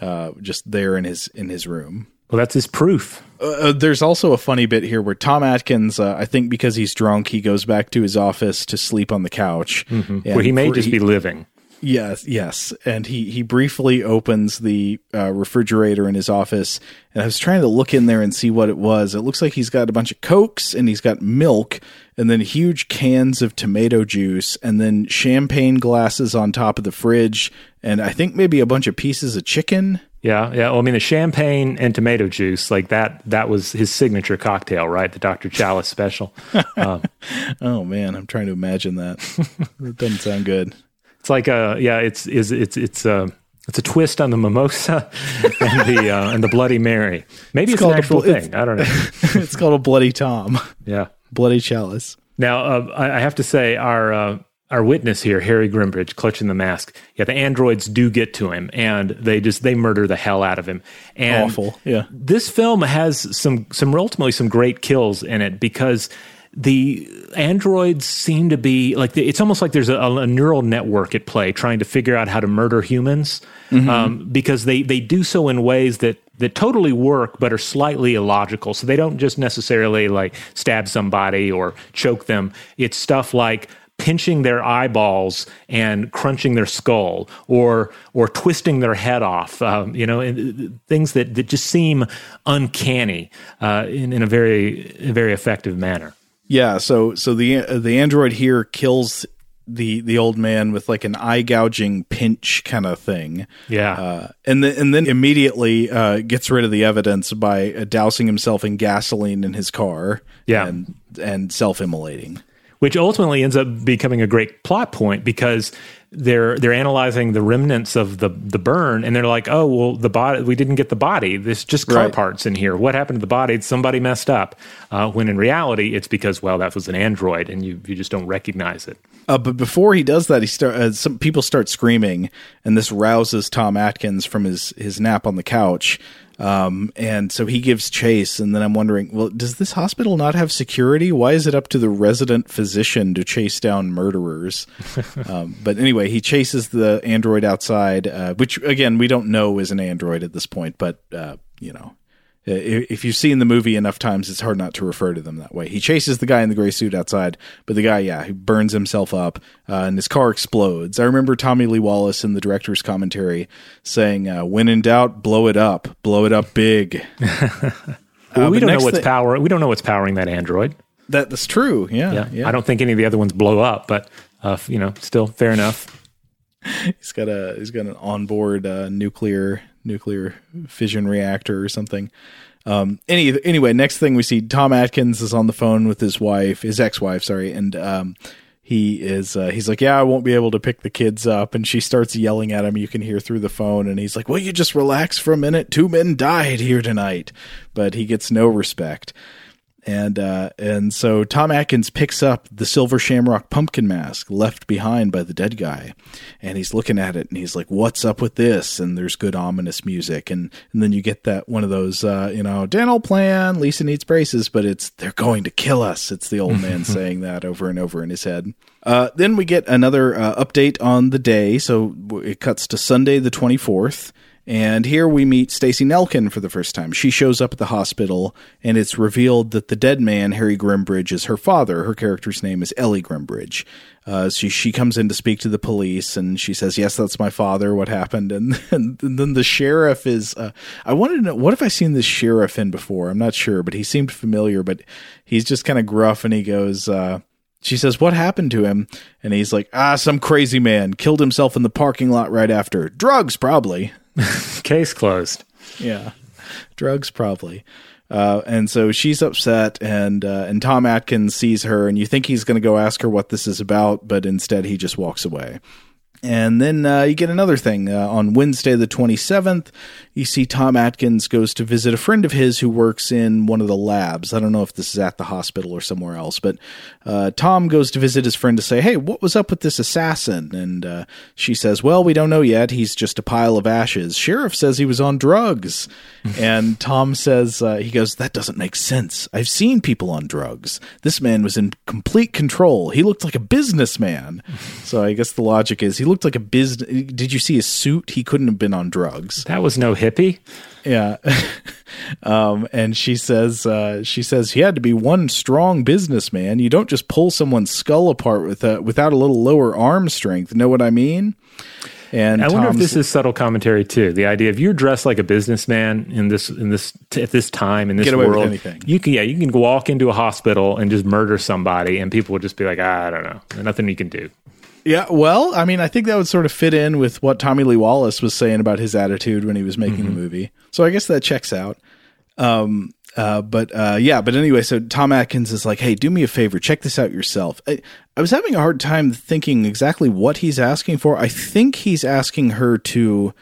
uh, just there in his in his room. Well, that's his proof. Uh, uh there's also a funny bit here where Tom Atkins, uh, I think because he's drunk, he goes back to his office to sleep on the couch. Mm-hmm. Where he may just be living. Yes, yes. And he he briefly opens the uh, refrigerator in his office, and I was trying to look in there and see what it was. It looks like he's got a bunch of cokes, and he's got milk, and then huge cans of tomato juice, and then champagne glasses on top of the fridge, and I think maybe a bunch of pieces of chicken. Yeah, yeah. Well, I mean, the champagne and tomato juice, like that, that was his signature cocktail, right? The Dr. Challis special. Um, oh man, I'm trying to imagine that. that doesn't sound good. It's like a yeah. It's is it's it's a it's a twist on the mimosa and the uh, and the Bloody Mary. Maybe it's, it's an actual bl- thing. I don't know. it's called a Bloody Tom. Yeah, Bloody Chalice. Now uh, I, I, have to say our. Uh, our witness here, Harry Grimbridge, clutching the mask. Yeah, the androids do get to him, and they just they murder the hell out of him. And Awful. Yeah. This film has some some ultimately some great kills in it because the androids seem to be like the, it's almost like there's a, a, neural network at play trying to figure out how to murder humans mm-hmm. um, because they they do so in ways that that totally work but are slightly illogical. So they don't just necessarily like stab somebody or choke them. It's stuff like pinching their eyeballs and crunching their skull or or twisting their head off um, you know things that, that just seem uncanny uh, in, in a very very effective manner yeah, so so the uh, the android here kills the the old man with like an eye gouging pinch kind of thing. Yeah, uh, and then and then immediately uh, gets rid of the evidence by uh, dousing himself in gasoline in his car. Yeah, and and self immolating, which ultimately ends up becoming a great plot point because they're they're analyzing the remnants of the the burn and they're like oh well the body we didn't get the body. There's just car right. parts in here. What happened to the body? Somebody messed up. Uh, when in reality it's because well that was an android and you you just don't recognize it. Uh, but before he does that he start uh, some people start screaming and this rouses Tom Atkins from his his nap on the couch um, and so he gives chase, and then I'm wondering, well, does this hospital not have security? Why is it up to the resident physician to chase down murderers? um, but anyway, he chases the android outside, uh, which again we don't know is an android at this point, but uh, you know, If you've seen the movie enough times, it's hard not to refer to them that way. He chases the guy in the gray suit outside, but the guy, yeah, he burns himself up uh, and his car explodes. I remember Tommy Lee Wallace in the director's commentary saying, uh, "When in doubt, blow it up, blow it up big." Well, Uh, we don't know what's power. We don't know what's powering that android. That, that's true. Yeah, Yeah. yeah. I don't think any of the other ones blow up, but uh, you know, still fair enough. He's got a he's got an onboard uh, nuclear nuclear fission reactor or something. Um, any anyway, next thing we see Tom Atkins is on the phone with his wife, his ex-wife, sorry, and um, he is uh, he's like, "Yeah, I won't be able to pick the kids up," and she starts yelling at him. You can hear through the phone, and he's like, "Will you just relax for a minute? Two men died here tonight," but he gets no respect. And uh, and so Tom Atkins picks up the silver shamrock pumpkin mask left behind by the dead guy, and he's looking at it and he's like, "What's up with this?" And there's good ominous music, and and then you get that one of those, uh, you know, dental plan. Lisa needs braces, but it's they're going to kill us. It's the old man saying that over and over in his head. Uh, then we get another uh, update on the day, so it cuts to Sunday the twenty fourth. And here we meet Stacey Nelkin for the first time. She shows up at the hospital, and it's revealed that the dead man, Harry Grimbridge, is her father. Her character's name is Ellie Grimbridge. Uh, she she comes in to speak to the police, and she says, "Yes, that's my father. What happened?" And, and, then the sheriff is. Uh, I wanted to know what have I seen this sheriff in before? I'm not sure, but he seemed familiar. But he's just kind of gruff, and he goes. Uh, she says, What happened to him? And he's like, Ah, some crazy man killed himself in the parking lot right after. Drugs, probably. Case closed. Yeah, drugs probably. Uh, and so she's upset, and uh, and Tom Atkins sees her, and you think he's going to go ask her what this is about, but instead he just walks away. And then uh, you get another thing uh, on Wednesday, the 27th. You see Tom Atkins goes to visit a friend of his who works in one of the labs. I don't know if this is at the hospital or somewhere else, but uh, Tom goes to visit his friend to say, Hey, what was up with this assassin? And uh, she says, Well, we don't know yet. He's just a pile of ashes. Sheriff says he was on drugs. and Tom says, uh, He goes, That doesn't make sense. I've seen people on drugs. This man was in complete control. He looked like a businessman. so I guess the logic is he looked like a business. Did you see his suit? He couldn't have been on drugs. That was no hippie. Yeah. um, and she says, uh, she says he had to be one strong businessman. You don't just pull someone's skull apart with a, without a little lower arm strength. Know what I mean? And I wonder if this is subtle commentary too. The idea if you're dressed like a businessman in this in this at this time in this Get away with world, anything. you can yeah you can walk into a hospital and just murder somebody, and people will just be like, ah, I don't know, There's nothing you can do. Yeah, well, I mean, I think that would sort of fit in with what Tommy Lee Wallace was saying about his attitude when he was making the movie. So I guess that checks out. Um, uh, but uh, yeah, but anyway, so Tom Atkins is like, "Hey, do me a favor, check this out yourself." I, I was having a hard time thinking exactly what he's asking for. I think he's asking her to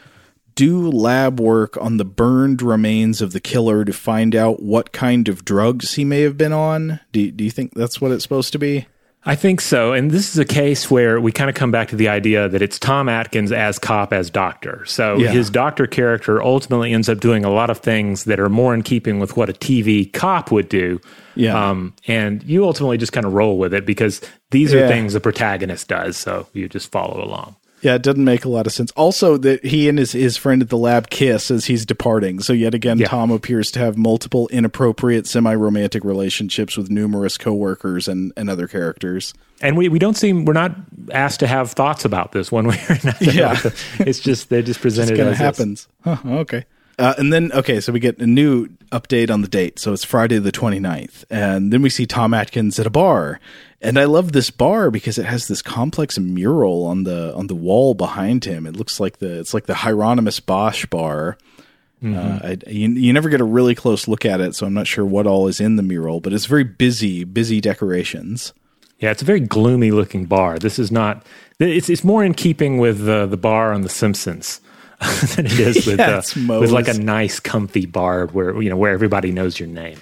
do lab work on the burned remains of the killer to find out what kind of drugs he may have been on. Do, do you think that's what it's supposed to be? I think so. And this is a case where we kind of come back to the idea that it's Tom Atkins as cop, as doctor. So Yeah. his doctor character ultimately ends up doing a lot of things that are more in keeping with what a TV cop would do. Yeah. Um, and you ultimately just kind of roll with it because these are Yeah. things the protagonist does. So you just follow along. Yeah, it doesn't make a lot of sense. Also, that he and his, his friend at the lab kiss as he's departing. So yet again, Yeah. Tom appears to have multiple inappropriate semi-romantic relationships with numerous coworkers and, and other characters. And we, we don't seem, we're not asked to have thoughts about this one way or another. Yeah. it's just, they're just presented It kind of as happens. Huh, okay. Uh, and then, okay, so we get a new update on the date. So it's Friday the 29th. And then we see Tom Atkins at a bar. And I love this bar because it has this complex mural on the on the wall behind him. It looks like the it's like the Hieronymus Bosch bar. Uh, I, you, you never get a really close look at it, so I'm not sure what all is in the mural, but it's very busy, busy decorations. Yeah, it's a very gloomy looking bar. This is not. It's it's more in keeping with uh, the bar on The Simpsons than it is with Yeah, uh, with like a nice, comfy bar where you know where everybody knows your name.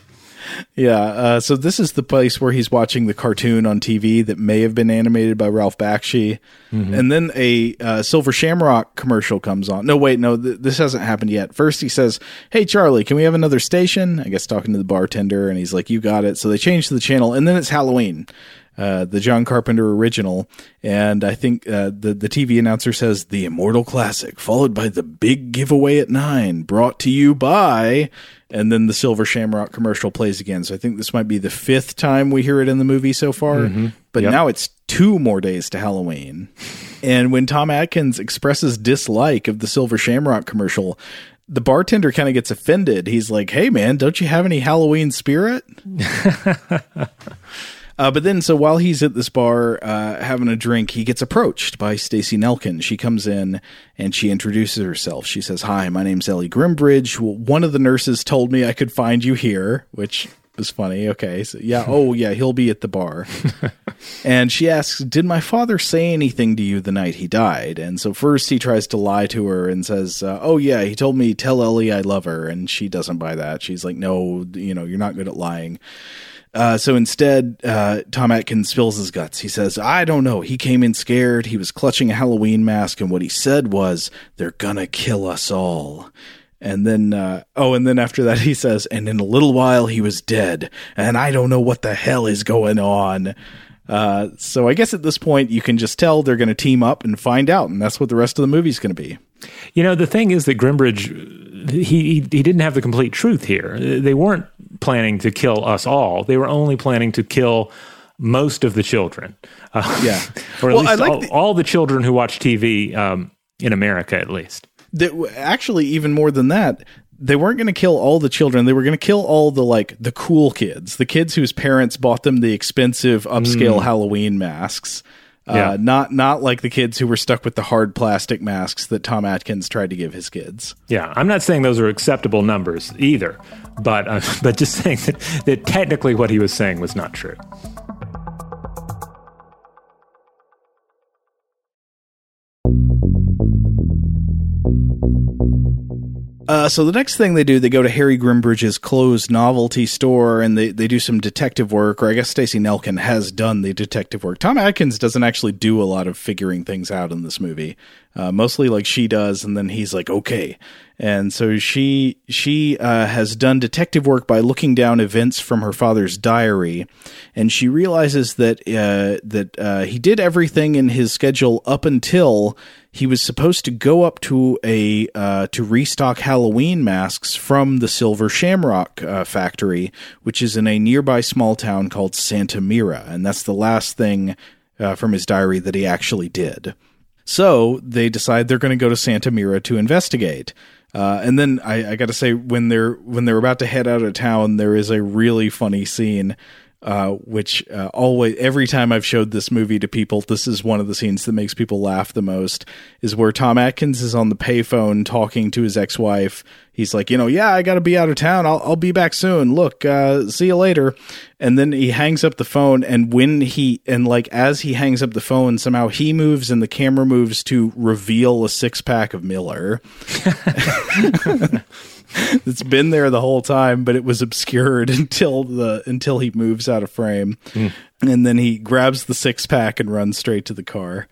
Yeah, uh, so this is the place where he's watching the cartoon on TV that may have been animated by Ralph Bakshi, and then a uh, Silver Shamrock commercial comes on. No, wait, no, th- this hasn't happened yet. First, he says, "Hey, Charlie, can we have another station?" I guess talking to the bartender, and he's like, "You got it." So they change to the channel, and then it's Halloween. Uh, the John Carpenter original, and I think uh, the the TV announcer says the Immortal Classic, followed by the big giveaway at nine, brought to you by, and then the Silver Shamrock commercial plays again. So I think this might be the fifth time we hear it in the movie so far. Mm-hmm. But Yep. now it's two more days to Halloween. And when Tom Atkins expresses dislike of the Silver Shamrock commercial, the bartender kind of gets offended. He's like, "Hey, man, don't you have any Halloween spirit?" Uh, but then, so while he's at this bar uh, having a drink, he gets approached by Stacey Nelkin. She comes in and she introduces herself. She says, "Hi, my name's Ellie Grimbridge. One of the nurses told me I could find you here," which was funny. Okay, so yeah, oh yeah, he'll be at the bar. and she asks, "Did my father say anything to you the night he died?" And so first he tries to lie to her and says, uh, "Oh yeah, he told me tell Ellie I love her," and she doesn't buy that. She's like, "No, you know, you're not good at lying." Uh, so instead, uh, Tom Atkins spills his guts. He says, I don't know. He came in scared. He was clutching a Halloween mask, and what he said was, They're gonna kill us all. And then, uh, oh, and then after that, he says, And in a little while, he was dead, and I don't know what the hell is going on. Uh, so I guess at this point, you can just tell they're going to team up and find out, and that's what the rest of the movie's going to be. You know, the thing is that Grimbridge, he, he he didn't have the complete truth here. They weren't planning to kill us all. They were only planning to kill most of the children. Uh, Yeah. or at Well, least like all, the- all the children who watch TV um, in America, at least. that actually even more than that they weren't going to kill all the children they were going to kill all the like the cool kids the kids whose parents bought them the expensive upscale halloween masks Yeah. uh, not not like the kids who were stuck with the hard plastic masks that tom atkins tried to give his kids Yeah, I'm not saying those are acceptable numbers either, but uh, but just saying that, that technically what he was saying was not true. Uh, so the next thing they do, they go to Harry Grimbridge's closed novelty store and they, they do some detective work, or I guess Stacey Nelkin has done the detective work. Tom Atkins doesn't actually do a lot of figuring things out in this movie. Uh, mostly like she does, and then he's like, okay. And so she she uh, has done detective work by looking down events from her father's diary, and she realizes that uh, that uh, he did everything in his schedule up until he was supposed to go up to a uh, to restock Halloween masks from the Silver Shamrock uh, factory, which is in a nearby small town called Santa Mira, and that's the last thing uh, from his diary that he actually did. So they decide they're going to go to Santa Mira to investigate. Uh, and then I, I got to say, when they're when they're about to head out of town, there is a really funny scene, uh, which uh, always every time I've showed this movie to people, this is one of the scenes that makes people laugh the most. Is where Tom Atkins is on the payphone talking to his ex-wife. He's like, you know, yeah, I got to be out of town. I'll I'll be back soon. Look, uh, see you later. And then he hangs up the phone, and when he and like as he hangs up the phone, somehow he moves and the camera moves to reveal a six pack of Miller. it's been there the whole time, but it was obscured until the until he moves out of frame, and then he grabs the six pack and runs straight to the car.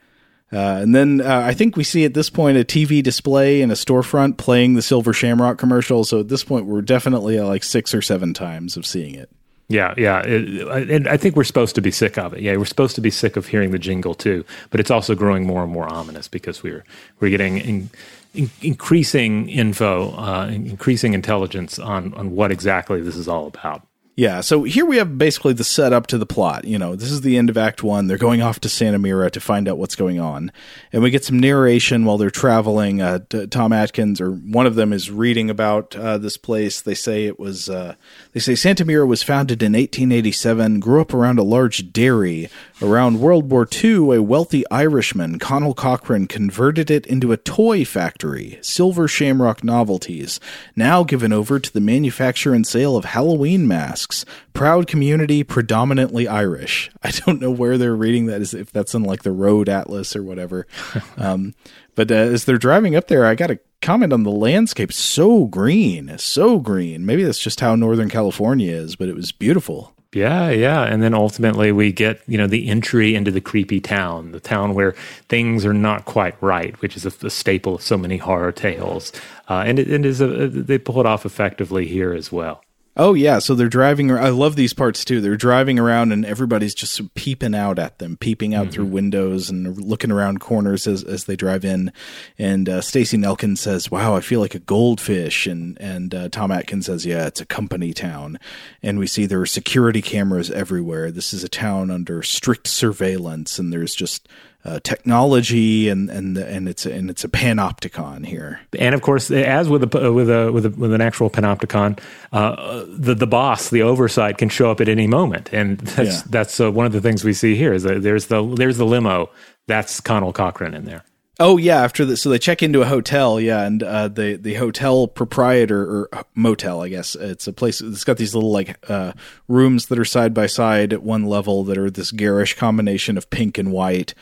Uh, and then uh, I think we see at this point a TV display in a storefront playing the Silver Shamrock commercial. So at this point, we're definitely at like six or seven times of seeing it. Yeah, yeah, it, and I think we're supposed to be sick of it. Yeah, we're supposed to be sick of hearing the jingle too. But it's also growing more and more ominous because we're we're getting in, in, increasing info, uh, increasing intelligence on on what exactly this is all about. Yeah, so here we have basically the setup to the plot. You know, this is the end of Act One. They're going off to Santa Mira to find out what's going on, and we get some narration while they're traveling. Uh, Tom Atkins, or one of them, is reading about uh, this place. They say it was. Uh, they say Santa Mira was founded in 1887. Grew up around a large dairy. Around World War II, a wealthy Irishman, Conal Cochran, converted it into a toy factory, Silver Shamrock Novelties, now given over to the manufacture and sale of Halloween masks. Proud community, predominantly Irish. I don't know where they're reading that, as if that's in like the Road Atlas or whatever. um, but uh, as they're driving up there, I got to comment on the landscape. So green, so green. Maybe that's just how Northern California is, but it was beautiful. Yeah, yeah, and then ultimately we get you know the entry into the creepy town, the town where things are not quite right, which is a, a staple of so many horror tales, uh, and it, it is a, they pull it off effectively here as well. Oh yeah, so they're driving. I love these parts too. They're driving around and everybody's just peeping out at them, peeping out mm-hmm. through windows and looking around corners as as they drive in. And uh, Stacey Nelkin says, "Wow, I feel like a goldfish." And and uh, Tom Atkins says, "Yeah, it's a company town." And we see there are security cameras everywhere. This is a town under strict surveillance, and there's just uh, technology and and and it's and it's a panopticon here. And of course, as with a with a with a, with an actual panopticon, uh, the the boss, the oversight, can show up at any moment, and that's yeah. that's uh, one of the things we see here. Is that there's the there's the limo. That's Conal Cochran in there. Oh yeah, after the so they check into a hotel, yeah, and uh, the the hotel proprietor or motel, I guess it's a place. It's got these little like uh, rooms that are side by side at one level that are this garish combination of pink and white.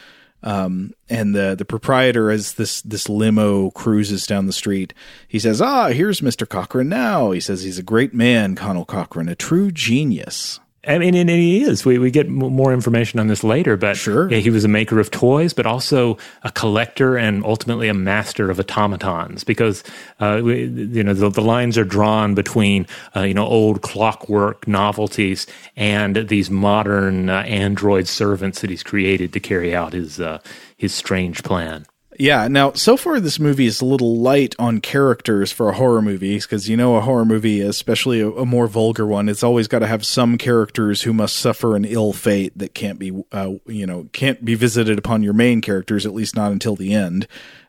Um, and the the proprietor, as this this limo cruises down the street, he says, "Ah, here's Mister Cochran now." He says he's a great man, Conal Cochran, a true genius. I mean, and he is. We we get more information on this later, but sure, yeah, he was a maker of toys, but also a collector and ultimately a master of automatons. Because uh, we, you know the, the, lines are drawn between uh, you know old clockwork novelties and these modern uh, android servants that he's created to carry out his uh, his strange plan. Yeah. Now, so far, this movie is a little light on characters for a horror movie because you know a horror movie, especially a, a more vulgar one, it's always got to have some characters who must suffer an ill fate that can't be, uh, you know, can't be visited upon your main characters at least not until the end.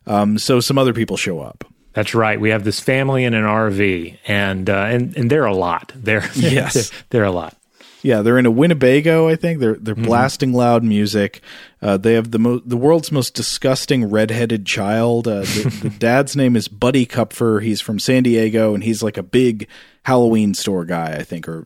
Um, so some other people show up. That's right. We have this family in an RV, and uh, and and they're a lot. They're yes, they're, they're a lot. Yeah, they're in a Winnebago. I think they're they're mm-hmm. blasting loud music. Uh, they have the mo- the world's most disgusting redheaded child. Uh, the, the, dad's name is Buddy Kupfer. He's from San Diego, and he's like a big Halloween store guy, I think, or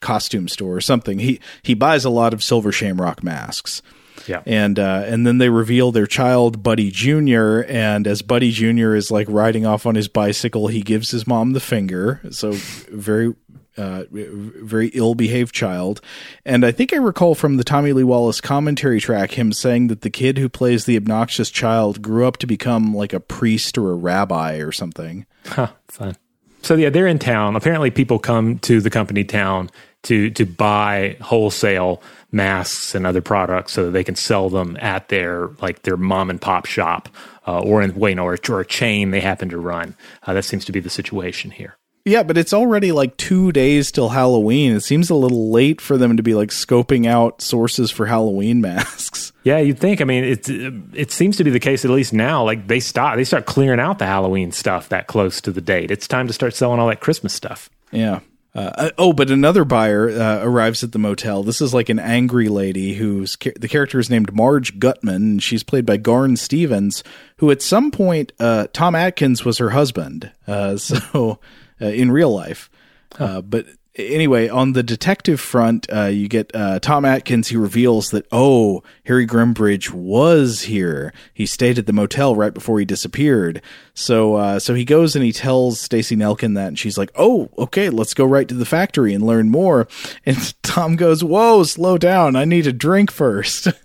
costume store or something. He he buys a lot of silver shamrock masks. Yeah. And uh, and then they reveal their child, Buddy Jr. And as Buddy Jr. is like riding off on his bicycle, he gives his mom the finger. So very uh, very ill-behaved child. And I think I recall from the Tommy Lee Wallace commentary track him saying that the kid who plays the obnoxious child grew up to become like a priest or a rabbi or something. Huh, fun. So yeah, they're in town. Apparently, people come to the company town to to buy wholesale masks and other products so that they can sell them at their like their mom and pop shop uh, or in you know, or, or a chain they happen to run. Uh, that seems to be the situation here. Yeah, but it's already like two days till Halloween. It seems a little late for them to be like scoping out sources for Halloween masks. Yeah, you'd think. I mean, it it seems to be the case at least now. Like they stop, they start clearing out the Halloween stuff that close to the date. It's time to start selling all that Christmas stuff. Yeah. Uh, uh oh, but another buyer uh, arrives at the motel. This is like an angry lady who's the character is named Marge Gutman, and she's played by Garn Stevens, who at some point uh, Tom Atkins was her husband. Uh, so uh, in real life. Uh, but anyway, on the detective front, uh, you get uh, Tom Atkins. He reveals that oh, Harry Grimbridge was here. He stayed at the motel right before he disappeared. So, uh, so he goes and he tells Stacey Nelkin that, and she's like, "Oh, okay, let's go right to the factory and learn more." And Tom goes, "Whoa, slow down! I need a drink first.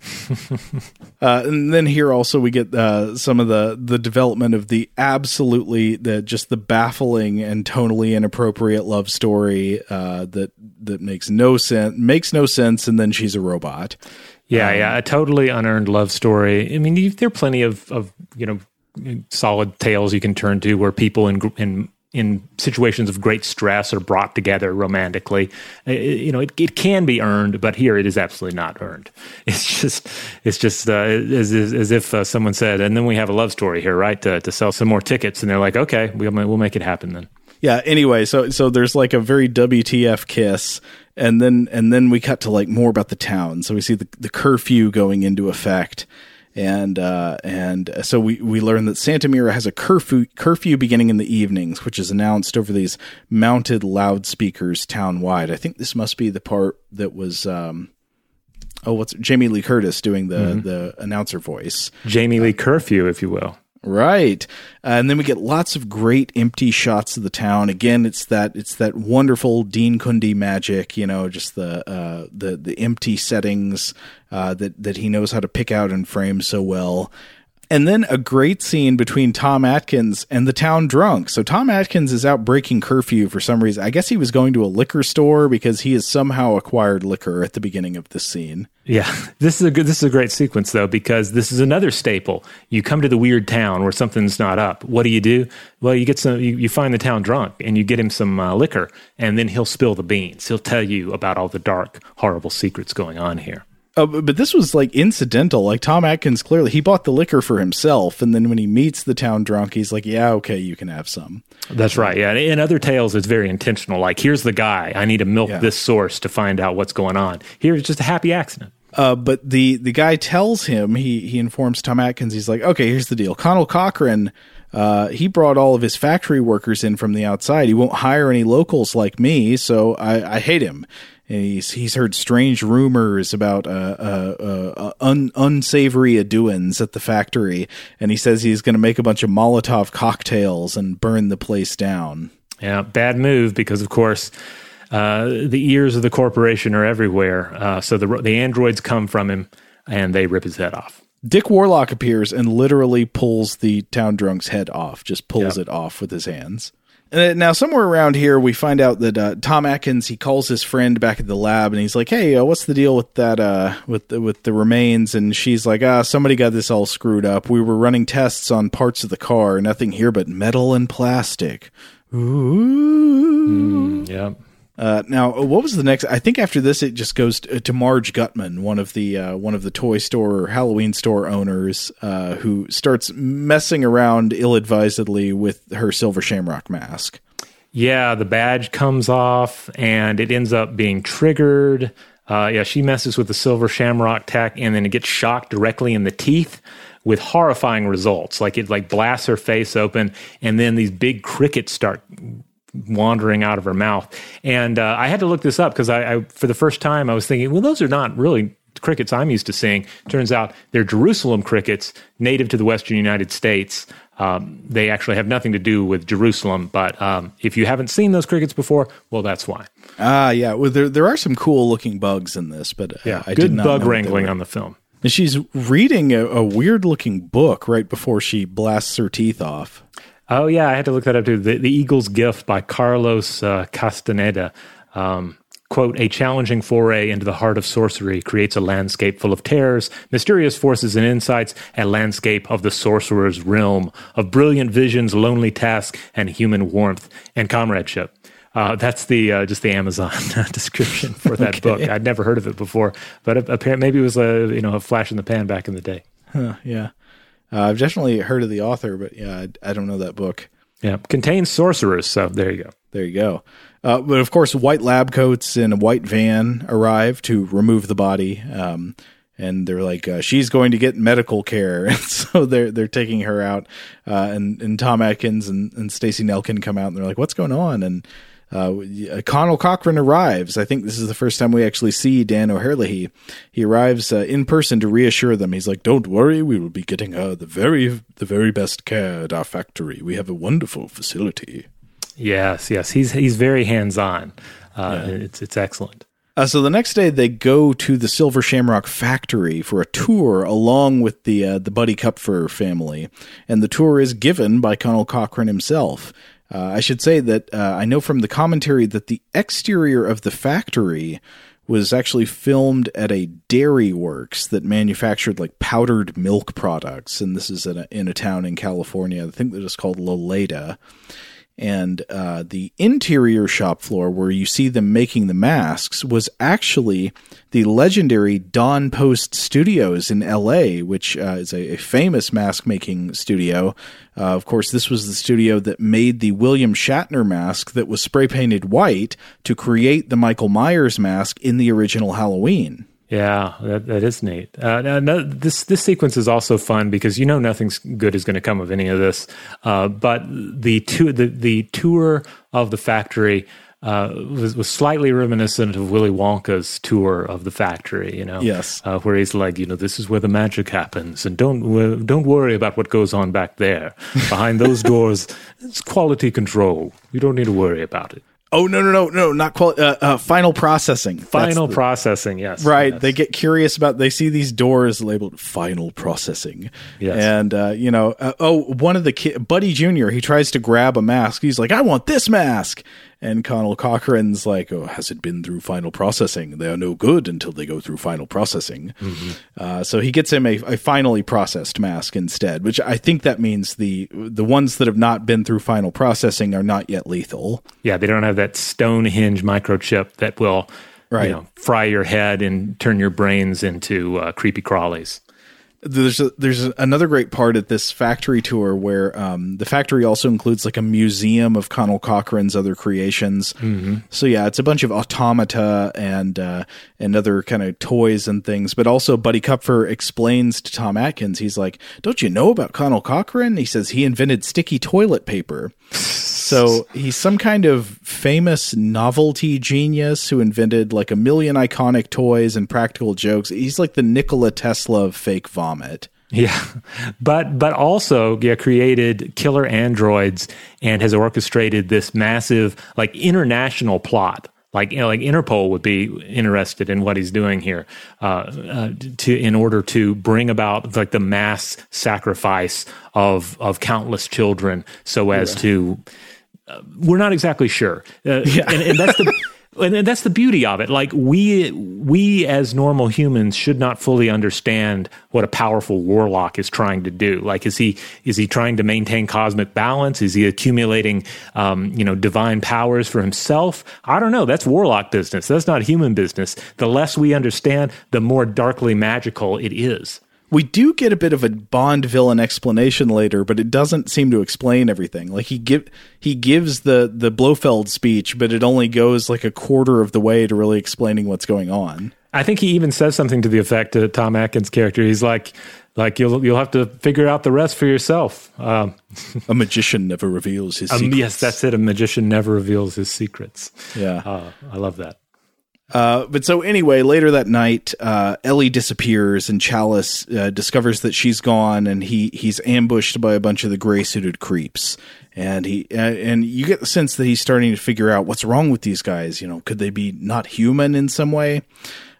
Uh, and then here also we get uh, some of the the development of the absolutely the just the baffling and tonally inappropriate love story uh, that that makes no sense makes no sense, and then she's a robot. Yeah, um, yeah, a totally unearned love story. I mean, there are plenty of of you know solid tales you can turn to where people in in in situations of great stress are brought together romantically. It, you know, it, it can be earned, but here it is absolutely not earned. It's just, it's just uh, as, as if uh, someone said, and then we have a love story here, right? To, to sell some more tickets, and they're like, okay, we'll we'll make it happen then. Yeah. Anyway, so so there's like a very WTF kiss, and then and then we cut to like more about the town. So we see the the curfew going into effect and uh, and so we we learn that Santa Mira has a curfew curfew beginning in the evenings, which is announced over these mounted loudspeakers town wide. I think this must be the part that was. Um, oh, what's Jamie Lee Curtis doing the mm-hmm. the announcer voice? Jamie Lee Curfew, if you will. Right. Uh, and then we get lots of great empty shots of the town. Again, it's that it's that wonderful Dean Cundey magic, you know, just the uh, the the empty settings uh, that that he knows how to pick out and frame so well. And then a great scene between Tom Atkins and the town drunk. So Tom Atkins is out breaking curfew for some reason. I guess he was going to a liquor store because he has somehow acquired liquor at the beginning of this scene. Yeah, this is a good. This is a great sequence though because this is another staple. You come to the weird town where something's not up. What do you do? Well, you get some. You, you find the town drunk and you get him some uh, liquor, and then he'll spill the beans. He'll tell you about all the dark, horrible secrets going on here. Uh, but this was like incidental. Like Tom Atkins clearly he bought the liquor for himself, and then when he meets the town drunk, he's like, "Yeah, okay, you can have some." That's right. Yeah. In other tales, it's very intentional. Like, here's the guy. I need to milk Yeah. this source to find out what's going on. Here's just a happy accident. Uh, but the the guy tells him he he informs Tom Atkins. He's like, "Okay, here's the deal. Conal Cochran." Uh, he brought all of his factory workers in from the outside. He won't hire any locals like me, so I, I hate him. And he's he's heard strange rumors about uh, uh, uh, un, unsavory doings at the factory, and he says he's going to make a bunch of Molotov cocktails and burn the place down. Yeah. Bad move because, of course, uh, the ears of the corporation are everywhere. Uh, so the the androids come from him and they rip his head off. Dick Warlock appears and literally pulls the town drunk's head off, just pulls Yep. it off with his hands. And now, somewhere around here, we find out that uh, Tom Atkins he calls his friend back at the lab, and he's like, "Hey, uh, what's the deal with that? Uh, with the, with the remains?" And she's like, "Ah, somebody got this all screwed up. We were running tests on parts of the car, nothing here but metal and plastic." Ooh. Yeah. Uh, now, what was the next? I think after this, it just goes to, to Marge Gutman, one of the uh, one of the toy store or Halloween store owners, uh, who starts messing around ill-advisedly with her silver shamrock mask. Yeah, the badge comes off and it ends up being triggered. Uh, yeah, she messes with the silver shamrock tech and then it gets shocked directly in the teeth with horrifying results. Like it like blasts her face open and then these big crickets start wandering out of her mouth. And uh, I had to look this up because I, I, for the first time, I was thinking, well, those are not really crickets I'm used to seeing. Turns out they're Jerusalem crickets, native to the western United States. Um, they actually have nothing to do with Jerusalem, but um, if you haven't seen those crickets before, well, that's why. Ah, yeah. Well, there there are some cool looking bugs in this, but uh, Yeah, I did good bug wrangling on the film. And she's reading a, a weird looking book right before she blasts her teeth off. Oh yeah, I had to look that up too. The, the Eagle's Gift by Carlos uh, Castaneda. Um, quote, a challenging foray into the heart of sorcery creates a landscape full of terrors, mysterious forces and insights, a landscape of the sorcerer's realm, of brilliant visions, lonely tasks, and human warmth and comradeship. Uh, that's the uh, just the Amazon description for that book. I'd never heard of it before, but apparently maybe it was a you know a flash in the pan back in the day. Huh, yeah. Uh, I've definitely heard of the author, but yeah, I, I don't know that book. Yeah, contains sorcerers. So there you go. There you go. Uh, but of course, white lab coats in a white van arrive to remove the body. Um, and they're like, uh, she's going to get medical care. And so they're, they're taking her out. Uh, and, and Tom Atkins and, and Stacey Nelkin come out and they're like, what's going on? And, uh, Conal Cochran arrives. I think this is the first time we actually see Dan O'Herlihy. He arrives uh, in person to reassure them. He's like, "Don't worry, we will be getting her the very, the very best care at our factory. We have a wonderful facility." Yes, yes, he's he's very hands on. Uh, It's it's excellent. Uh, so the next day they go to the Silver Shamrock factory for a tour along with the uh, the Buddy Kupfer family, and the tour is given by Conal Cochran himself. Uh, I should say that uh, I know from the commentary that the exterior of the factory was actually filmed at a dairy works that manufactured like powdered milk products, and this is in a, in a town in California. I think that is called Loleta and uh, the interior shop floor where you see them making the masks was actually the legendary Don Post Studios in L.A., which uh, is a, a famous mask making studio. Uh, of course, this was the studio that made the William Shatner mask that was spray painted white to create the Michael Myers mask in the original Halloween. Yeah, that, that is neat. Uh, now, this this sequence is also fun because you know nothing's good is going to come of any of this. Uh, but the tour the, the tour of the factory uh, was was slightly reminiscent of Willy Wonka's tour of the factory. You know, Yes. uh, where he's like, you know, this is where the magic happens, and don't don't worry about what goes on back there behind those doors. It's quality control. You don't need to worry about it. Oh no no no no not uh, uh, final processing. Final the- processing, yes. Right, yes. they get curious about. They see these doors labeled "final processing," Yes. and uh, you know, uh, oh, one of the ki- Buddy Junior, he tries to grab a mask. He's like, "I want this mask," and Conal Cochran's like, "Oh, has it been through final processing? They are no good until they go through final processing." Uh, so he gets him a, a finally processed mask instead, which I think that means the the ones that have not been through final processing are not yet lethal. Yeah, they don't have that Stonehenge microchip that will Right. you know, fry your head and turn your brains into uh, creepy crawlies. There's a, there's another great part at this factory tour where um, the factory also includes like a museum of Conal Cochran's other creations. Mm-hmm. So yeah, it's a bunch of automata and uh, and other kind of toys and things. But also, Buddy Kupfer explains to Tom Atkins, he's like, "Don't you know about Conal Cochran?" He says he invented sticky toilet paper. So he's some kind of famous novelty genius who invented like a million iconic toys and practical jokes. He's like the Nikola Tesla of fake vomit. Yeah, but but also yeah, created killer androids and has orchestrated this massive like international plot. Like you know, like Interpol would be interested in what he's doing here, uh, uh, to in order to bring about like the mass sacrifice of of countless children, so as to uh, we're not exactly sure, uh, and, and that's the. And that's the beauty of it. Like we, we as normal humans should not fully understand what a powerful warlock is trying to do. Like, is he is he trying to maintain cosmic balance? Is he accumulating, um, you know, divine powers for himself? I don't know. That's warlock business. That's not human business. The less we understand, the more darkly magical it is. We do get a bit of a Bond villain explanation later, but it doesn't seem to explain everything. Like he give he gives the the Blofeld speech, but it only goes like a quarter of the way to really explaining what's going on. I think he even says something to the effect to Tom Atkins' character. He's like, like you'll you'll have to figure out the rest for yourself. Um, A magician never reveals his um, secrets. yes, that's it. A magician never reveals his secrets. yeah. Uh, I love that. Uh, but so anyway, later that night, uh, Ellie disappears, and Challis uh, discovers that she's gone, and he he's ambushed by a bunch of the gray suited creeps, and he and you get the sense that he's starting to figure out what's wrong with these guys. You know, could they be not human in some way?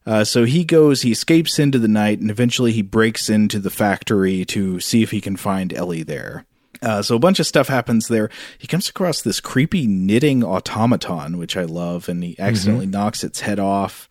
Uh, so he goes, he escapes into the night, and eventually he breaks into the factory to see if he can find Ellie there. Uh, so a bunch of stuff happens there. He comes across this creepy knitting automaton, which I love, and he accidentally knocks its head off.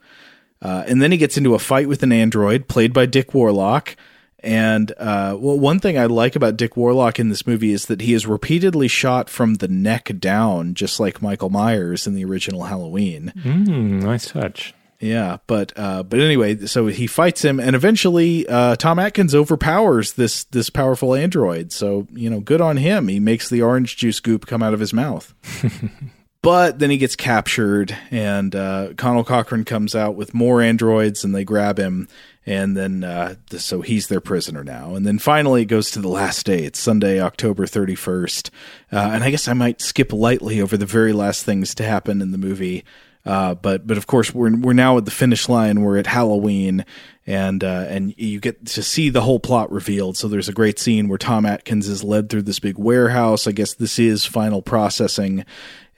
Uh, and then he gets into a fight with an android played by Dick Warlock. And uh, well, one thing I like about Dick Warlock in this movie is that he is repeatedly shot from the neck down, just like Michael Myers in the original Halloween. Mm, nice touch. Yeah, but uh, but anyway, so he fights him, and eventually uh, Tom Atkins overpowers this this powerful android. So you know, good on him. He makes the orange juice goop come out of his mouth. but then he gets captured, and uh, Conal Cochran comes out with more androids, and they grab him, and then uh, so he's their prisoner now. And then finally, it goes to the last day. It's Sunday, October thirty first, uh, and I guess I might skip lightly over the very last things to happen in the movie. Uh, but but of course we're we're now at the finish line. We're at Halloween, and uh, and you get to see the whole plot revealed. So there's a great scene where Tom Atkins is led through this big warehouse. I guess this is final processing,